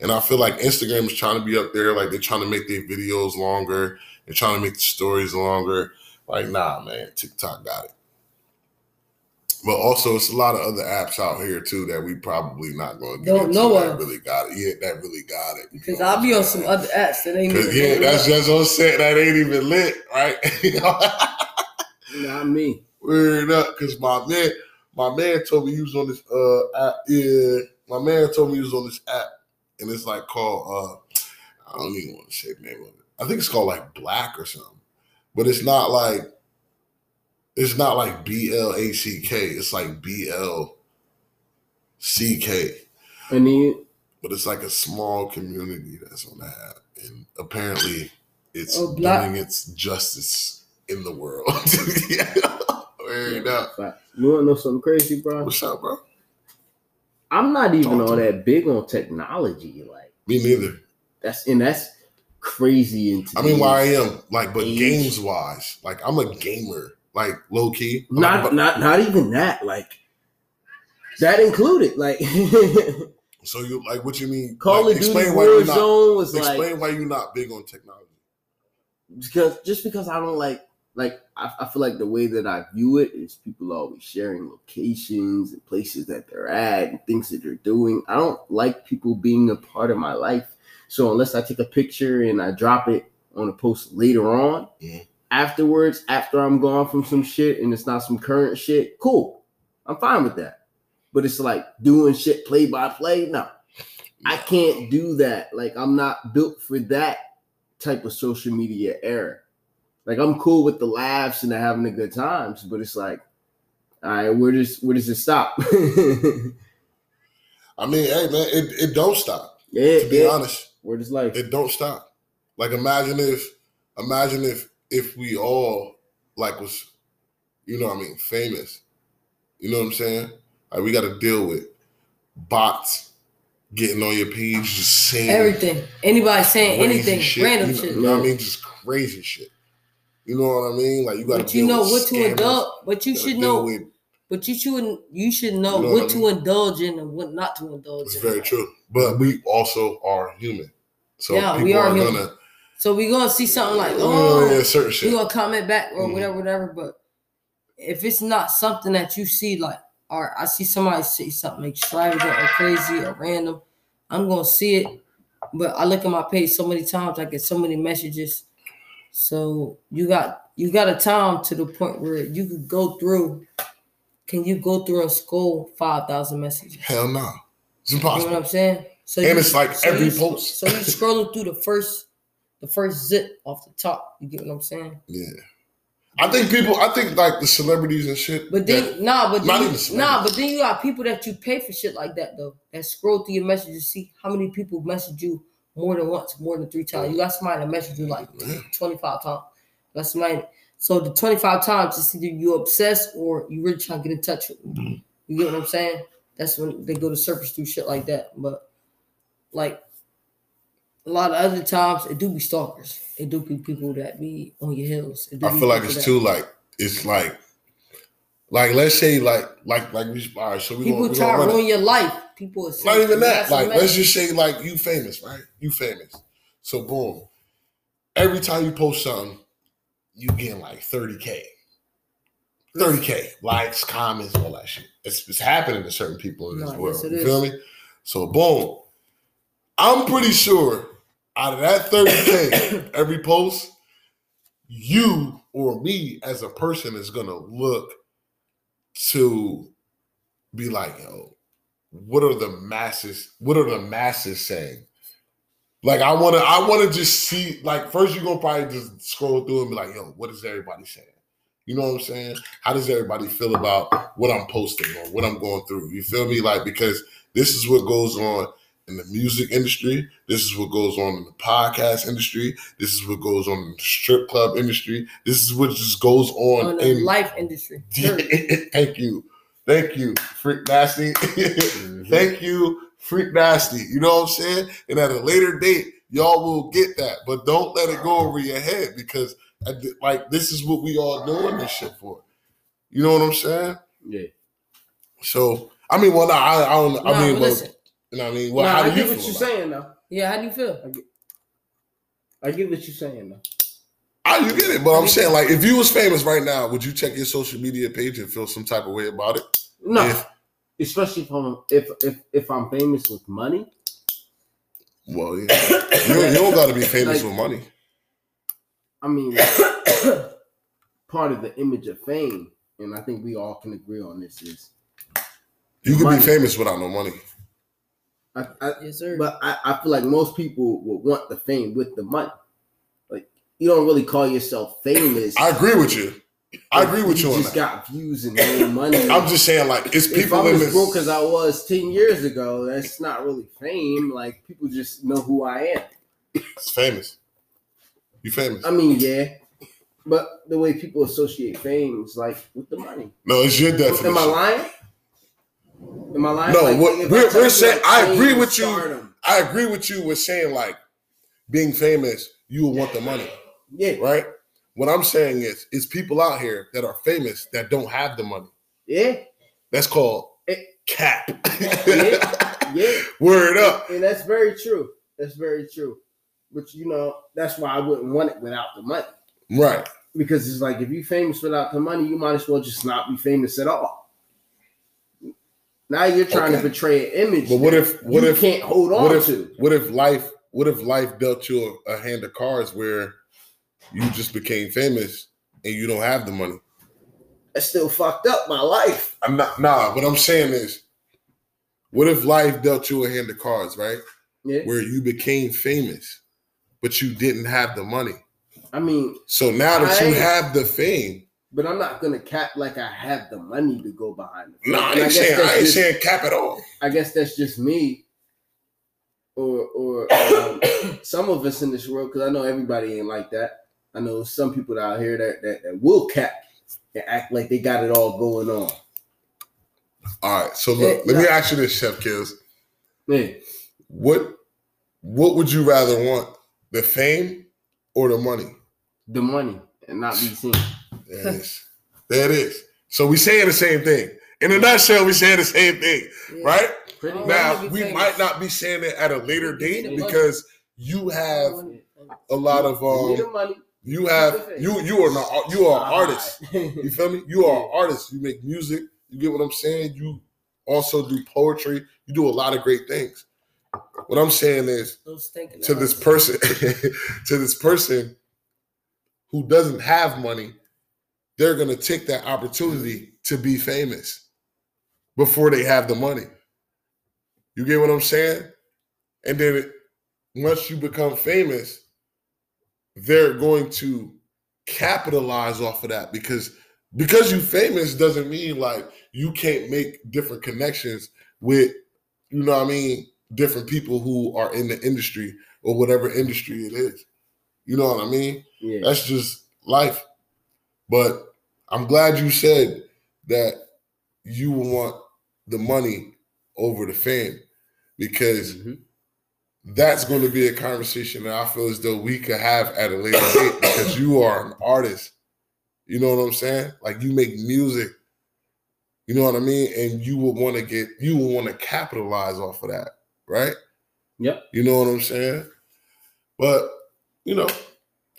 And I feel like Instagram is trying to be up there, like they're trying to make their videos longer, they're trying to make the stories longer. Like, nah, man, TikTok got it. But also, it's a lot of other apps out here too that we probably not going to Don't know that of. really got it. Yeah, that really got it. Because I'll be on some other apps that ain't even. Yeah, that's just what I'm saying. That ain't even lit, right? You know? Not me. Word up, because my man, my man told me he was on this uh app. Yeah, my man told me he was on this app, and it's like called uh I don't even want to say the name of it. I think it's called like Black or something, but it's not like it's not like B L A C K. It's like B L C K, And then but it's like a small community that's on that app, and apparently it's Oh, doing its justice in the world. yeah. You wanna know something crazy, bro? What's up, bro? I'm not even Talk to all that big on technology. Like Me neither. that's and that's crazy. In I mean, why I am like, but Age. games wise, like I'm a gamer, like low key. Not but- not not even that. Like that included. Like so you like what you mean? Call like, of Duty why you're not. Warzone was like Explain why you're not big on technology. because just because I don't like like I, I feel like the way that I view it is people always sharing locations and places that they're at and things that they're doing. I don't like people being a part of my life. So unless I take a picture and I drop it on a post later on, Mhm. Afterwards, after I'm gone from some shit and it's not some current shit, cool. I'm fine with that. But it's like doing shit play by play. No, I can't do that. Like I'm not built for that type of social media era. Like I'm cool with the laughs and the having the good times, but it's like, all right, where does where does it stop? I mean, hey man, it, it don't stop. yeah, To be yeah. honest, Where does life? it don't stop. Like imagine if, imagine if if we all like was, you know, what I mean, famous. You know what I'm saying? Like we got to deal with bots getting on your page, just saying Everything. Anybody saying anything, shit, random you know, shit. You know what I mean? Just crazy shit. You know what I mean? Like you got But to you know what to indulge. But you should know. With, But you should you should know, You know what, what I to indulge in and what not to indulge in. it's in. very true. But we also are human, so Yeah, people we are are, human. gonna. So we gonna see something like, Oh, oh, yeah, certain shit. we gonna comment back or Mhm. whatever, whatever. But if it's not something that you see, like, or I see somebody say something extravagant or crazy or random, I'm gonna see it. But I look at my page so many times, I get so many messages. So you got you got a time to the point where you could go through. Can you go through and scroll five thousand messages? Hell no, it's impossible. You know what. I'm saying? So And it's like every you, post. So you scrolling through the first, the first zip off the top. You get what I'm saying? Yeah, I think people. I think like the celebrities and shit. But that- then, nah, but Not then, even you- nah, but then you got people that you pay for shit like that though. That scroll through your messages, see how many people message you more than once, more than three times. You got somebody that message you like 25 times. That's somebody. So the 25 times, it's either you obsessed or you really trying to get in touch with them. Mhm. You get what I'm saying? That's when they go to surface through shit like that. But like a lot of other times, it do be stalkers. It do be people that be on your heels. I feel like it's too like it's like like let's say like like like we all right. So we People gonna, try to ruin your life. People are Not even that. Like, amazing. let's just say, like, you famous, right? You famous. So, boom. Every time you post something, you get like 30K. 30K. Likes, comments, all that shit. It's, it's happening to certain people in this No, world. you feel me? So, boom. I'm pretty sure out of that 30K, every post, you or me as a person is going to look to be like, yo, what are the masses what are the masses saying? Like i want to i want to just see like first you're gonna probably just scroll through and be like yo what is everybody saying? You know what i'm saying? How does everybody feel about what i'm posting or what i'm going through? You feel me? Like because this is what goes on in the music industry this is what goes on in the podcast industry this is what goes on in the strip club industry this is what just goes on, on the in life industry. Thank you. Thank you, Freak Nasty. Mm-hmm. Thank you, Freak Nasty. You know what I'm saying? And at a later date, y'all will get that. But don't let it go over your head because, like, this is what we all doing this shit for. You know what I'm saying? Yeah. So, I mean, well, no, I, I don't. I mean, but well, listen. You know what I mean? Well, Nah, how I do get you what you're saying though. Yeah, how do you feel? I get what you're saying though. I you get it, but I'm saying, like, if you was famous right now, would you check your social media page and feel some type of way about it? No, If- especially if I'm if if if I'm famous with money. well, yeah. you, you don't got to be famous Like- with money. I mean, part of the image of fame, and I think we all can agree on this is. You could money. be famous without no money. I, I, yes, sir. but I, I feel like most people would want the fame with the money. Like you don't really call yourself famous. I agree with you. I if agree with you on just that. got views and no money. I'm just saying, like, it's if people I'm in as broke as I was ten years ago, that's not really fame. Like people just know who I am. It's famous. You famous? I mean, yeah, but the way people associate fame is like with the money. No, it's your definition. Am I lying? Am I lying? No, Like, what- we're- we're saying- like, I agree with you. I agree with you with saying like being famous, you will want the money, Yeah, right? What I'm saying is, it's people out here that are famous that don't have the money. yeah, That's called Eh. cap. yeah, yeah. Word up. And that's very true. That's very true. But you know, that's why I wouldn't want it without the money. Right. Because it's like if you're famous without the money, you might as well just not be famous at all. Now you're trying Okay. to portray an image. But what that if what you if can't hold on what if to? what if life what if life dealt you a, a hand of cards where you just became famous and you don't have the money? That's still fucked up my life. I'm not nah, what I'm saying is what if life dealt you a hand of cards, right? Yeah. Where you became famous, but you didn't have the money. I mean, So now that you have the fame, but I'm not gonna cap like I have the money to go behind it. no, I ain't guess saying I ain't just- saying cap at all. I guess that's just me, or or um, some of us in this world. Because I know everybody ain't like that. I know some people out here that, that that will cap and act like they got it all going on. All right. So look, let me ask you this, Chef Kills. Man, What what would you rather want? The fame or the money? the money and not be seen. There it is. There it is. So we saying the same thing. In a nutshell, we saying the same thing, Yeah. right? Pretty. Now we famous. might not be saying it at a later date because you have a lot of um. You have you you are not you are an artist. You feel me? You are an artist. You make music. You get what I'm saying? You also do poetry. You do a lot of great things. What I'm saying is to this person, to this person who doesn't have money, they're gonna take that opportunity to be famous before they have the money. You get what I'm saying? And then once you become famous, they're going to capitalize off of that because because you famous doesn't mean like you can't make different connections with you know what I mean different people who are in the industry or whatever industry it is. You know what I mean? Yeah. That's just life. But I'm glad you said that you want the money over the fame because Mhm. that's going to be a conversation that I feel as though we could have at a later date because you are an artist. You know what I'm saying? Like you make music. You know what I mean? And you would want to get, you would want to capitalize off of that, right? Yep. You know what I'm saying? But you know,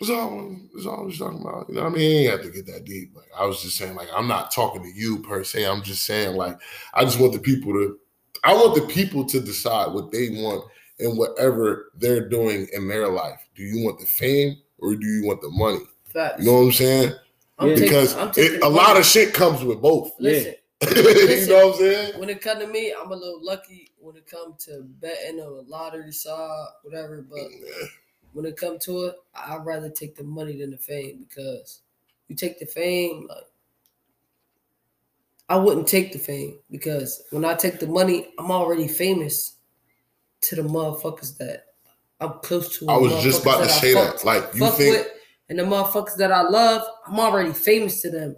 it's all it's all I was talking about. You know what I mean? You ain't have to get that deep. Like I was just saying, like I'm not talking to you per se. I'm just saying, like, I just want the people to I want the people to decide what they want and whatever they're doing in their life. Do you want the fame or do you want the money? Facts. You know what I'm saying? I'm Yeah. taking- Because I'm it, a the lot of shit comes with both. Listen, you know what I'm saying? when it come to me, I'm a little lucky when it come to betting on the lottery side, whatever. But when it come to it, I'd rather take the money than the fame because you take the fame, like I wouldn't take the fame because when I take the money, I'm already famous to the motherfuckers that I'm close to. I was just about to say fuck- that. Like you think with, and the motherfuckers that I love, I'm already famous to them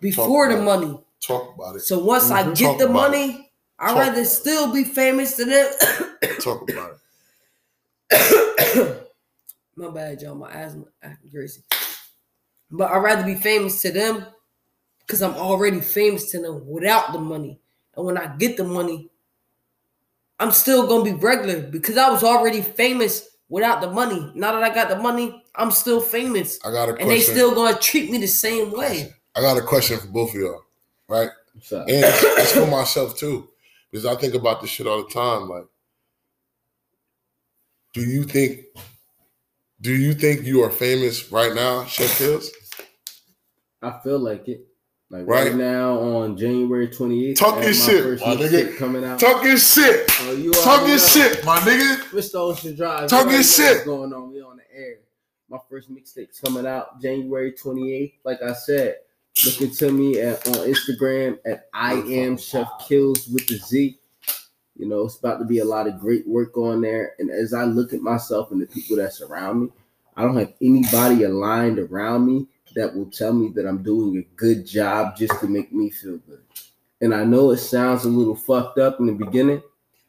before the money. talk about it. So once I Mhm. get Talk the money, I'd rather it. still be famous to them. Talk about it. My bad, y'all. My asthma acting crazy. But I'd rather be famous to them because I'm already famous to them without the money. And when I get the money, I'm still gonna be regular because I was already famous without the money. Now that I got the money, I'm still famous. I got a question. And they still gonna treat me the same way. I got a question for both of y'all, right? And it's for myself too, because I think about this shit all the time. Like, do you think, do you think you are famous right now, Chef Kills? I feel like it. Like Right. right, now on January 28th. Talk your shit, my nigga. coming out. Talk your shit. Oh, you Talk your shit, my nigga. Mr. Ocean Drive. Talk your shit. Going on? We on the air. My first mixtape's coming out January 28th. Like I said, look into me at, on Instagram at I am Chef Kills with the Z. You know, it's about to be a lot of great work on there. And as I look at myself and the people that surround me, I don't have anybody aligned around me that will tell me that I'm doing a good job just to make me feel good. And I know it sounds a little fucked up in the beginning,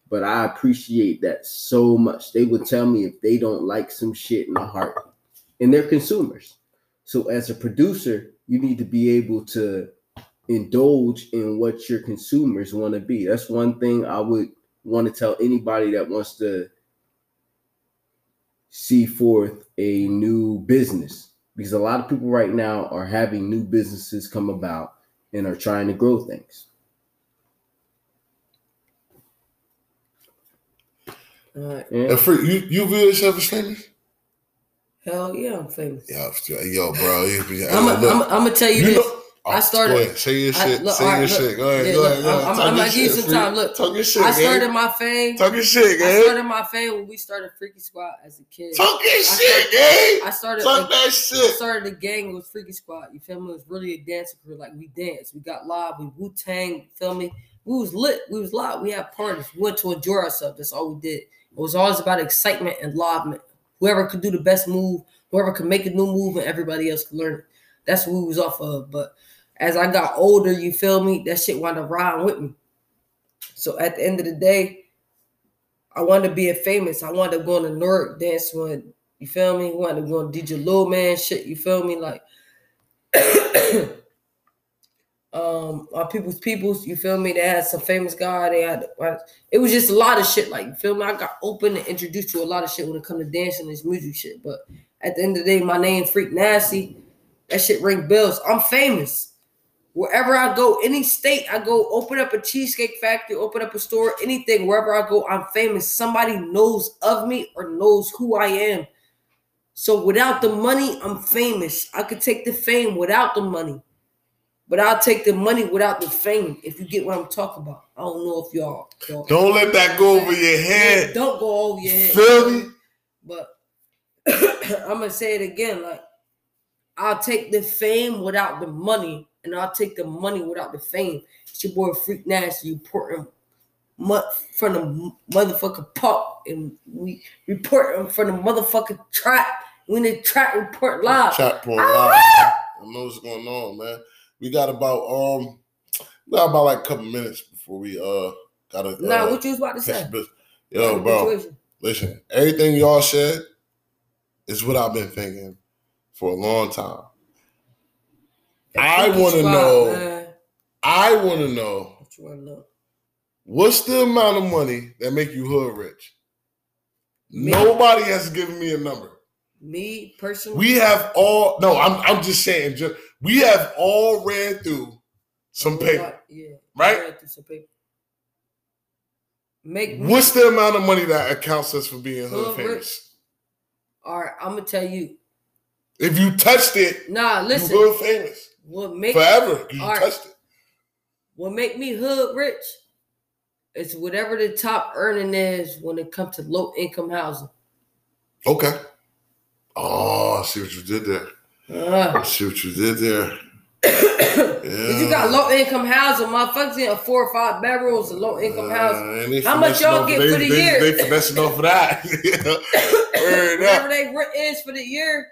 but I appreciate that so much. They would tell me if they don't like some shit in a heart, and they're consumers. So as a producer, you need to be able to indulge in what your consumers want to be. That's one thing I would want to tell anybody that wants to see forth a new business because a lot of people right now are having new businesses come about and are trying to grow things. All right. Yeah. And for you, you view yourself as famous? Hell yeah, I'm famous. Yo, yo, bro. You, you, I'm gonna tell you, you this. know- Oh, I started- Go ahead. Say your I- shit. look, say your right, shit. Go ahead. Yeah, go look, ahead. Go I'm- ahead. I'm- I'm gonna give you some time. Look, Talk your shit, I gang. started my fame. Talk your shit, gang. I started my fame when we started Freaky Squad as a kid. Talk your I shit, gang. I started. Talk that I shit. started the gang with Freaky Squad. You feel me? It was really a dance crew. Like we danced, we got live, we Wu Tang. Feel me? We was lit. We was live. We had parties. We went to enjoy ourselves. That's all we did. It was always about excitement and livement. Whoever could do the best move, whoever could make a new move, and everybody else could learn it. That's what we was off of. But as I got older, you feel me? That shit wound up riding with me. So at the end of the day, I wanted to be a famous. I wanted to go the Newark dance when you feel me. Wanted to go on DJ Lil Man shit. You feel me? Like um, my people's peoples. You feel me? They had some famous guy. They had it was just a lot of shit. Like you feel me? I got open and introduced to a lot of shit when it come to dancing and this music shit. But at the end of the day, my name Freak Nasty. That shit ring bells. I'm famous. Wherever I go, any state I go, open up a cheesecake factory, open up a store, anything, wherever I go, I'm famous. Somebody knows of me or knows who I am. So without the money, I'm famous. I could take the fame without the money. But I'll take the money without the fame, if you get what I'm talking about. I don't know if y'all, y'all Don't let that go over your head. don't go over your head. Feel me? But I'm gonna say it again. Like I'll take the fame without the money, and I'll take the money without the fame. It's your boy Freak Nasty. Him from the motherfucking pop, and we report him from the motherfucking trap. We need trap report live. Trap report live. I know what's going on, man. We got about um, we got about like a couple minutes before we uh gotta. Nah, uh, what you was about to say? catch bus- Yo, bro, listen. Everything y'all said is what I've been thinking for a long time. I want to know. Man. I want to know What you want to know? what's the amount of money that make you hood rich. Me. Nobody has given me a number. Me personally, We have all no. I'm I'm just saying. Just we have all ran through some paper. Yeah, right? I read through some paper. Make me What's the amount of money that accounts us for being hood famous? all right. I'm gonna tell you. If you touched it, Nah, you listen. hood famous What make forever. You right. touched it. what make me hood rich is whatever the top earning is when it comes to low income housing. Okay. Oh, I see what you did there. Uh, I see what you did there. If you got low income housing, motherfuckers in a four or five bedrooms and low income housing. Uh, and How much y'all get they, for the they, year? They finessing off of that. Whatever they rent is for the year.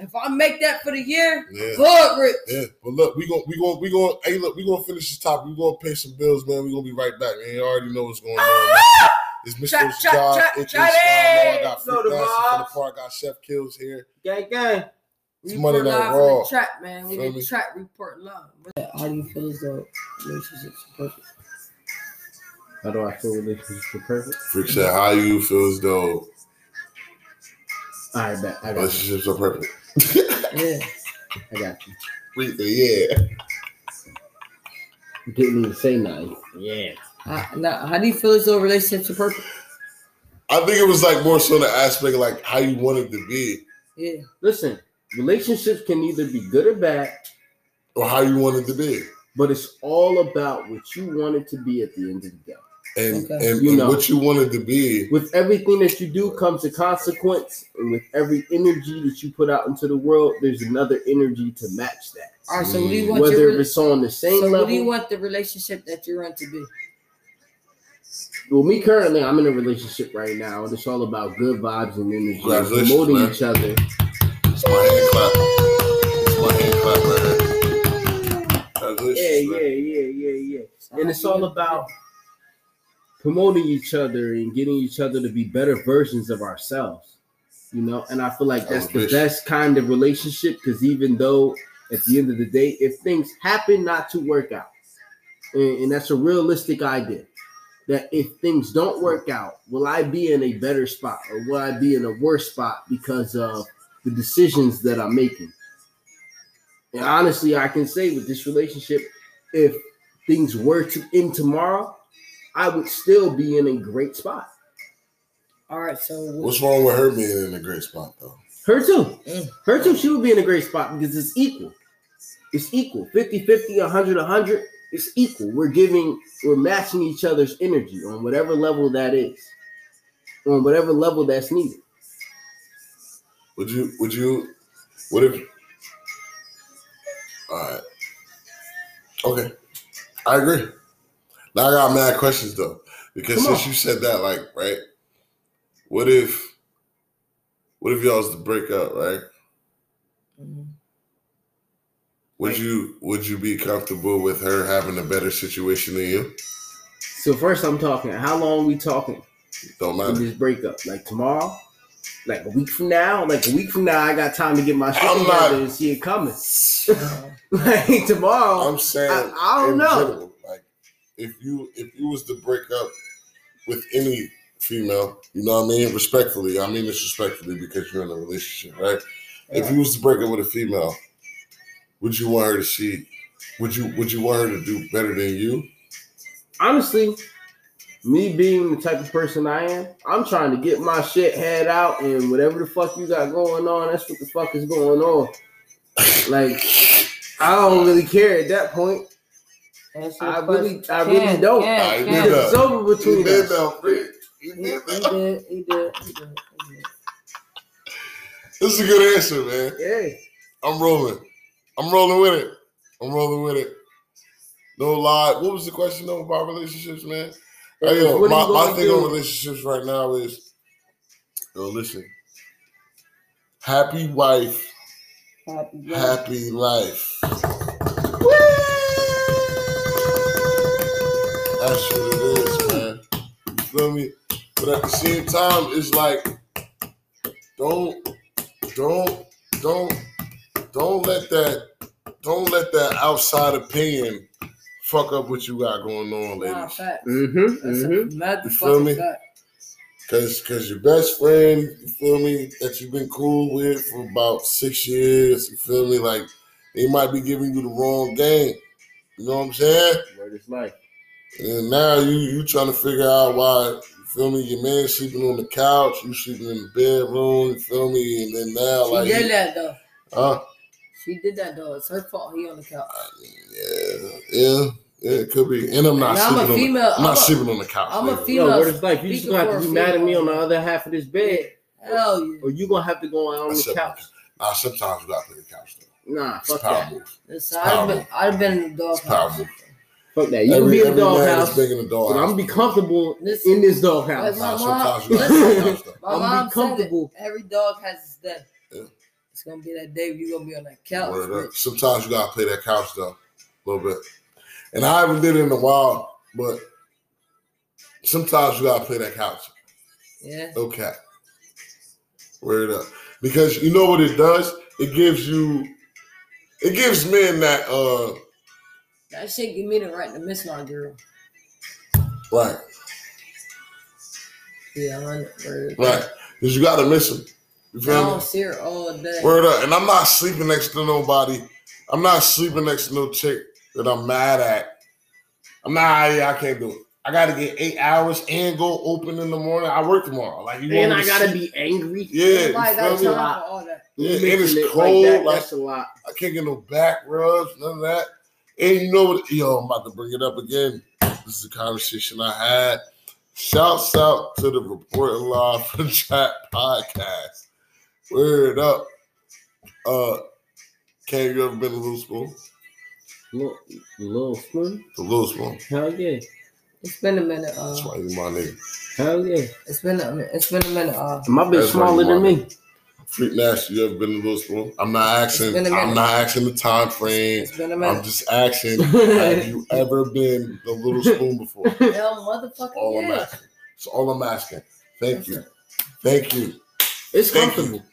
If I make that for the year, Yeah. hood rich. Yeah, but look, we going we going we going hey look, we gonna finish this topic. We gonna pay some bills, man. We gonna be right back, man. You already know what's going on. man. Ah! It's Mr. Chat, Josh, chat, chat, aka chat, Slime. hey. I got Know Freak the Nasty from the vibes. park. Got Chef Kills here. Gang, gang. It's We Monday put Night Raw. the trap, man. We Feel the me? trap report live. How do you feel as though relationships are perfect? How do I feel relationships are perfect? Freak said, "How you feel as though All right, bet. I got you. relationships are perfect?" Yeah. I got you. Freak said, "Yeah." Didn't even say nothing. Yeah. How, now, how do you feel as though relationships are perfect? I think it was like more so the aspect of like how you wanted to be Yeah. Listen, relationships can either be good or bad, or how you wanted to be, but it's all about what you want it to be at the end of the day. And Okay. and, You and know. what you wanted to be. With everything that you do comes a consequence, and with every energy that you put out into the world, there's another energy to match that. All right. So, what do you want Whether your it's on the same so level. what do you want the relationship that you're in to be? Well, me currently, I'm in a relationship right now, and it's all about good vibes and energy, promoting man. each other. It's my hand clap. It's my hand clap right here. Congratulations, Yeah, yeah, yeah, yeah, yeah. And it's all about promoting each other and getting each other to be better versions of ourselves. You know, and I feel like that's the best kind of relationship because even though at the end of the day, if things happen not to work out, and, and that's a realistic idea, that if things don't work out, will I be in a better spot or will I be in a worse spot because of the decisions that I'm making? And honestly, I can say with this relationship, if things were to end tomorrow, I would still be in a great spot. All right. So what- What's wrong with her being in a great spot though? Her too. Mm. Her too. She would be in a great spot because it's equal. It's equal. 50 50, 100 100. It's equal. We're giving, we're matching each other's energy on whatever level that is, on whatever level that's needed. Would you? Would you? What if? All right. Okay, I agree. Now I got mad questions though, because Come since on. you said that, like, right? What if? What if y'all was to break up, right? Mhm. Would Right. you? Would you be comfortable with her having a better situation than you? So, first, I'm talking, how long we talking Don't matter. this breakup? Like tomorrow? like a week from now, like a week from now, I got time to get my shit together not- and see it coming. Like tomorrow, I'm saying, I- I don't know. general, like if you if you was to break up with any female, you know what I mean, respectfully, I mean this respectfully because you're in a relationship, right? If you was to break up with a female, would you want her to see? Would you would you want her to do better than you? honestly, me being the type of person I am, I'm trying to get my shit head out, and whatever the fuck you got going on, that's what the fuck is going on. Like, I don't really care at that point. Answer your I really- question. I really don't. Ken, I Ken. did it's over He between did us. that, He He, did he did, he did, he did. This is a good answer, man. Yeah. I'm rolling. I'm rolling with it. I'm rolling with it. No lie. What was the question though about relationships, man? Hey, yo, my, my thing do? on relationships right now is, yo, listen. Happy wife, Happy birthday. happy life. That's what it is, man. You feel me? But at the same time, it's like, don't, don't, don't, don't let that, don't let that outside opinion fuck up what you got going on, Nah, ladies. facts. Mm-hmm. That's Mm-hmm. a You feel me? fact. Cause, cause your best friend, you feel me, that you've been cool with for about six years, you feel me, like they might be giving you the wrong game. You know what I'm saying? Word is life. And now you you trying to figure out why you feel me, your man sleeping on the couch, you sleeping in the bedroom, you feel me, and then now She like did that though. huh? She did that though. It's her fault. He on the couch. Yeah, yeah, yeah, it could be. And I'm not And I'm a sleeping on female. the, I'm I'm not a- sleeping on the couch. I'm a nigga. female. Yo, word is life. You just Speaking gonna have to be mad at me on the other half of this bed, Hell yeah. or you gonna have to go out on the That's couch. Nah, sometimes you gotta play the couch though. Nah, It's fuck power that. move. Listen, I've been, I've been in the dog It's power house. move. Fuck that. You every, can be in the every man is doghouse, big in the but. I'm gonna be comfortable Listen, in this like doghouse. my mom- sometimes you gotta play the couch though. My I'm mom be said it. comfortable. Every dog has its day. Yeah. It's gonna be that day you're gonna be on that couch. Word up. Sometimes you gotta play that couch though, a little bit. And I haven't did it in a while, but sometimes you gotta play that couch. Yeah. Okay. Word up. Because you know what it does? It gives you it gives men that uh That shit give me the right to miss my girl. right, Yeah, hundred word. right. Because you gotta miss them. You I feel oh, me? don't see her all day. Word up. And I'm not sleeping next to nobody. I'm not sleeping next to no chick that I'm mad at. I'm not, yeah, I can't do it. I gotta get eight hours and go open in the morning. I work tomorrow. Like you And want I gotta sleep? be angry. Yeah, you Nobody got feel me? time for all that. Yeah, and it's mention it cold. that, Like, that's a lot. I can't get no back rubs, none of that. And you know what? Yo, I'm about to bring it up again. This is a conversation I had. Shouts out to the Reporting Live from Chat podcast. Word up. Uh, Cam, you ever been to Little Spoon? Little, little spoon. The Little Spoon. Hell yeah. It's been a minute. Uh, That's why you my nigga. Hell yeah. it's been a minute. It's been a minute. Uh, My bitch smaller than want me. Freak Nasty, you ever been to Little Spoon? I'm not asking. been a minute. I'm not asking the time frame. it's been a I'm just asking. have you ever been to Little Spoon before? Hell, motherfucker, all I'm asking. It's all I'm asking. Thank you. Thank you. It's Thank you. comfortable.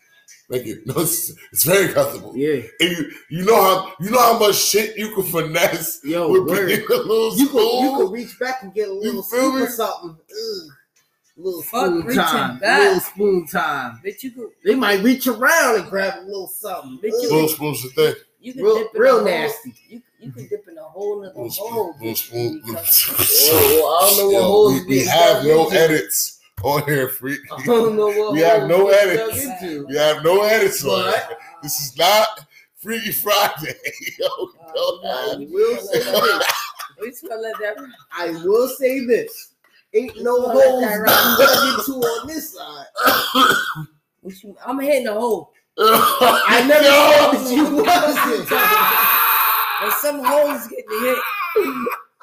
Thank you. No, it's, it's very comfortable. Yeah. And you, you know how you know how much shit you can finesse Yo, with word. being a little You could you could reach back and get a little feel scoop me? or something. Ugh. Little Fuck spoon reaching time. back. Little spoon time. Bitch, you could, They might reach around and grab a little something. Bitch, you Ugh. Little spoon's the thing. you could Real, dip in real a whole- nasty. You, you could dip in a whole nother Little hole. spoon. Little bitch, spoon. because- Oh, I don't know what Yo, holes we, we have no into. edits on here, freak. I don't know what We have no edits. We have no edits on But- it. This is not Freaky Friday. Yo, Uh, no, have- we will say let that- We just gonna let that. I will say this. Ain't no Just gonna let holes that being ride. dug into on this side. What you, I'm hitting the hole. I never Yo. said that you wasn't. But some holes getting hit.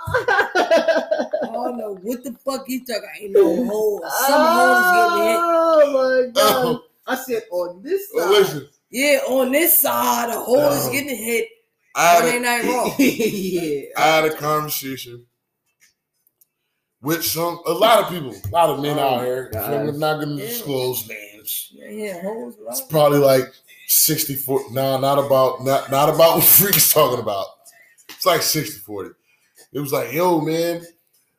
I don't know what the fuck you talking. Ain't no holes. Some holes getting hit. Oh my god. Oh. I said on this side. Listen, Yeah, on this side, the hole is Oh. getting hit. I That had, ain't a, yeah. I had a conversation with some a lot of people, a lot of men Oh, out here. gosh. I'm not going to Yeah. disclose names. It's, Yeah, yeah, hoes, it's probably like 64. Nah, not about not not about what Freak's talking about. It's like 60 40. It was like, yo, man.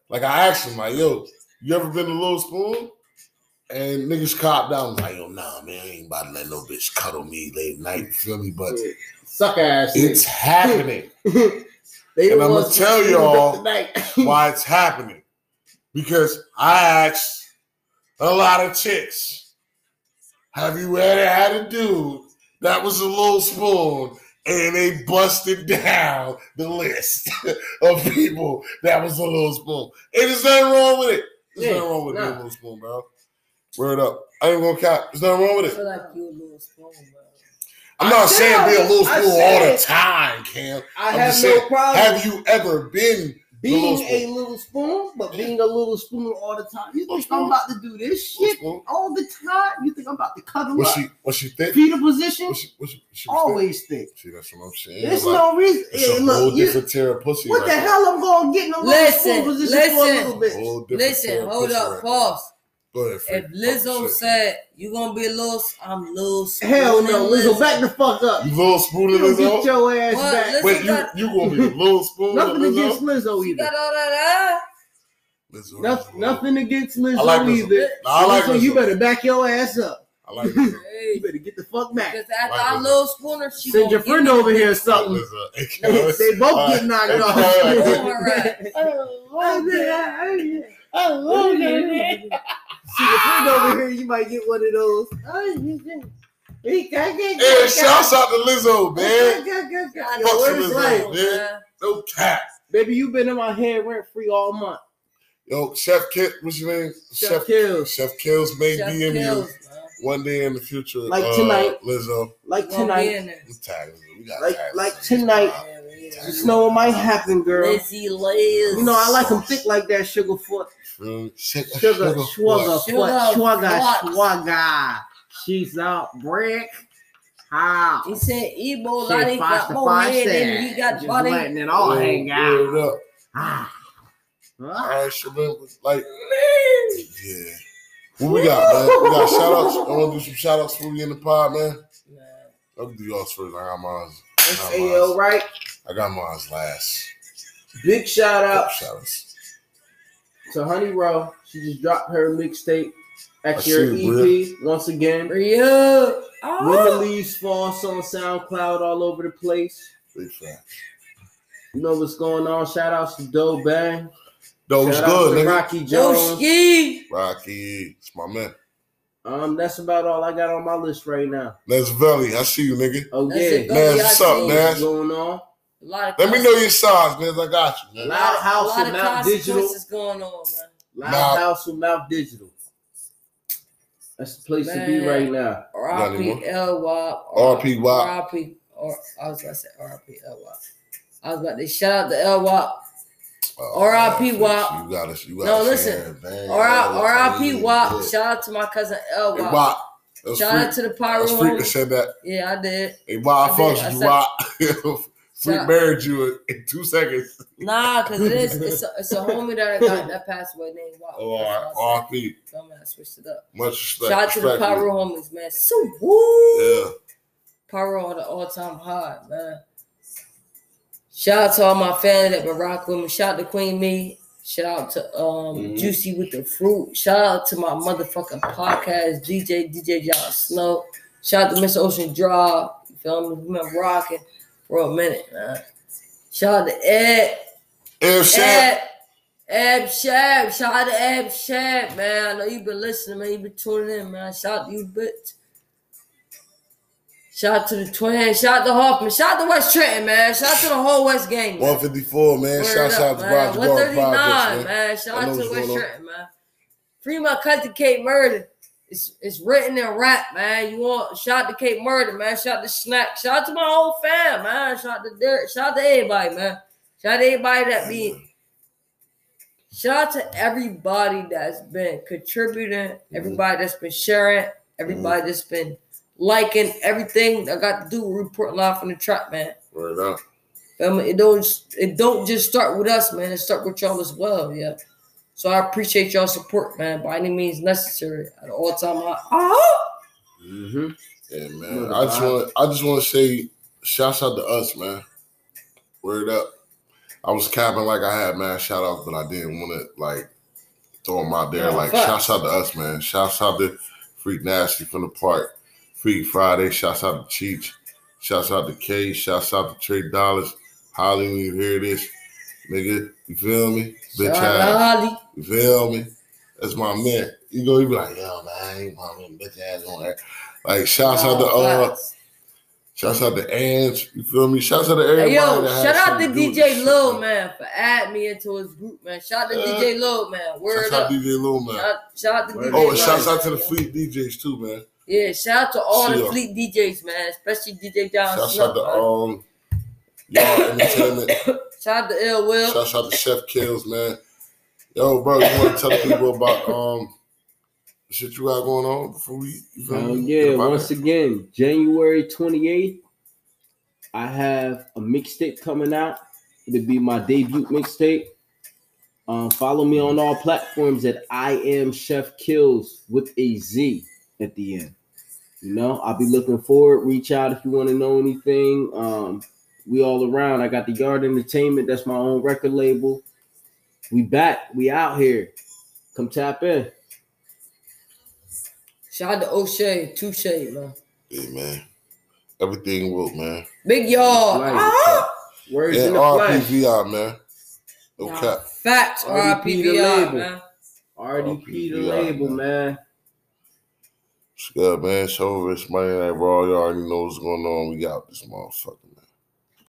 Like I asked him, like, yo, you ever been to Little Spoon? And niggas copped down. I was like, yo, nah, man, I ain't about to let no bitch cuddle me late night. You feel me? But Suck ass. it's happening. and I'ma tell y'all why it's happening. Because I asked a lot of chicks, have you ever had a dude that was a little spoon and they busted down the list of people that was a little spoon? And there's nothing wrong with it. There's Yeah, nothing wrong with being a little spoon, bro. Word up. I ain't gonna cap. There's nothing wrong with I it. feel like you a little spoon, bro. I'm not saying be a little spoon all the time, Cam. I I'm have no saying, problem Have you ever been being little a little spoon, but being a little spoon all the time. You Little think I'm about to do this shit all the time? You think I'm about to cuddle Was up, she was she thick? fetal position? Was she, was she, she Always thick. thick? See, that's what I'm saying. There's Like, no reason. it's Hey, a look, whole you- different tier of pussy. what right the there. hell? I'm going to get in a little Listen, spoon position for a little bit. Whole different tier Listen, hold up, right pause. Go ahead, If Lizzo Oh, said you gonna be a little, I'm little. Hell spooning no, Lizzo, back the fuck up. you little spoon You of don't get your ass What? back. Listen- Wait, you got- you gonna be a little spoon of Nothing against Lizzo? Lizzo She either. got all that Lizzo, Nothing, nothing against Lizzo I like Lizzo. either. Nah, I like Lizzo, you better back your ass up. I like Lizzo. You better get the fuck back. because after Like I Lizzo. little spooner, she Send your friend over here or something. Lizzo. Hey, They, cuz. they both Uh, get knocked hey, off. Alright. See your friend over here, you might get one of those. Oh, Hey, shouts out to Lizzo, man. I Yo, know Lizzo, life? Man. man. No cap. Baby, you been in my head rent free all month. Yo, Chef Kit, what's your name? Chef Kills. Chef Kills may Chef DM you Kills, man. one day in the future. Like uh, tonight. Lizzo. Like tonight. in. We tag Lizzo. We got Like- tag like tonight. Yeah, yeah. Just know what might happen, girl. Lizzie Liz. You know, I like them thick like that, sugar foot. Feel me? Sugar, Sugar, sugar, sugar. Sugar foot, sugar, foot. sugar. She's out brick. How? He said Ebo Shit, Lottie fast got to more fast head than that. he got Just body. letting it all Word- hang out. up. Ah. All Huh? right, Shabin, like, yeah. What we got, man? We got shout outs. I want to do some shout outs for you in the pod, man. Man, I'll do yours first. I got mine. That's AO, right? I got mine last. Big shout out Shout outs. To Honey Row. She just dropped her mixtape. I Actually, her see it, EP once again. Bria. When the Oh. leaves fall, on SoundCloud all over the place. Big fan. You know what's going on. Shout outs to Doe Bang. That was good, to nigga. Rocky Yo, Jones. ski. Rocky, it's my man. Um, that's about all I got on my list right now. That's Valley, I see you, nigga. Oh That's yeah, it. Nas, what's up, see. Nas? what's going on? A lot of Let me know your size, man. I got you, man. Loud House a lot with of Mount Digital. consequences going on, man. Loud Now- House with Mouth Digital. That's the place to be right now. Got any more? RP L WAP. RP WAP. RP. Or I was about to say RP L I was about to shout out to L WAP. Oh, R.I.P. man, WAP. You got us. You got No, listen. saying, RIP WAP. Shout out to my cousin L Hey, WAP. WAP. That's Shout out to the Pyro. That's freak that homies. said that. Yeah, I did. Hey, WAP, I I did. fucks I you, said- WAP. Freak Shout- married you in, two seconds. Nah, cause it is. It's a, it's a homie that I got that passed away named WAP. Oh, That's what I said. RP. So I'm gonna switch it up. Much respect. Shout out to the Pyro homies, man. So woo. Yeah. Pyro on the all time high, man. Shout out to all my fans that been rocking with me. Shout out to Queen Me. Shout out to um Mhm. Juicy with the fruit. Shout out to my motherfucking podcast, DJ DJ John Snow. Shout out to Miss Ocean Drive. You feel me? We've been rocking for a minute, man. Shout out to Ed. Ed. Ab Shab. Shout out to Ab Shab, man. I know you've been listening, man. You've been tuning in, man. Shout out to you, bitch. Shout out to the twins. Shout out to Hoffman. Shout out to West Trenton, man. Shout out to the whole West gang. man. 154, man. Up, out to man. Roger Guard 139, man. man. Shout out to West. Trenton, man. Free my cousin Kate Murder. It's it's written in rap, man. You want shout out to Kate Murder, man. Shout out to Snack. Shout out to my whole fam, man. Shout out to Derek. Shout out to everybody, man. Shout out to everybody that be. Shout out to everybody that's been contributing, mm-hmm. everybody that's been sharing, everybody mm-hmm. that's been liking everything I got to do with report live from the trap, man. Feel me? It don't it don't just start with us, man. It start with y'all as well, yeah. So I appreciate y'all support, man, by any means necessary at all time high. Ah! Mm-hmm. Yeah, man. I just want I just want to say shouts out to us, man. Word up. I was capping like I had man shout outs, but I didn't want to like throw them out there. Yeah, like facts. shouts out to us, man. Shouts out to Freak Nasty from the park. Freak Friday. Shouts out to Cheech. Shouts out to K. Shouts out to Trey Dollars. Holly, when you hear this, nigga, you feel me? Bitch ass. out to Holly. You feel me? That's my man. You go, you be like, yo, man, I ain't my man, bitch ass on there. Like, shouts out to uh, Facts. shouts out to Ange. You feel me? Shouts out to everybody. Hey, yo, shout out to something do with this DJ shit, Lil, man, for adding me into his group, man. Shout out to Yeah. DJ Lil, man. Word Shouts up. out to DJ Lil, man. Shout, shout out to Word DJ Oh, and shouts out to the man. Fleet DJs too, man. Yeah, shout out to all See the ya. Fleet DJs, man, especially DJ Down Shouts Snuff, out to man. um y'all entertainment. Shout out to Ill Will. Shout out to Chef Kills, man. Yo, bro, you want to tell the people about um the shit you got going on before we you feel Oh yeah, once that. again, January 28th, I have a mixtape coming out. It'll be my debut mixtape. Um, follow me on all platforms at I am Chef Kills with a Z at the end. You know, I'll be looking forward. Reach out if you want to know anything. Um, we all around. I got the Yard Entertainment. That's my own record label. We back. We out here. Come tap in. Shout out to O'Shea, Touche, man. Yeah, man. Everything will, man. Big y'all. Flag. Ah! Words And in the flesh. RPVI, man. No Nah, cap. Facts, RIP the label. man. RDP the RPVI, label, man. man. It's good, man. Show Rich Money Night Raw. You already know what's going on. We got this motherfucker,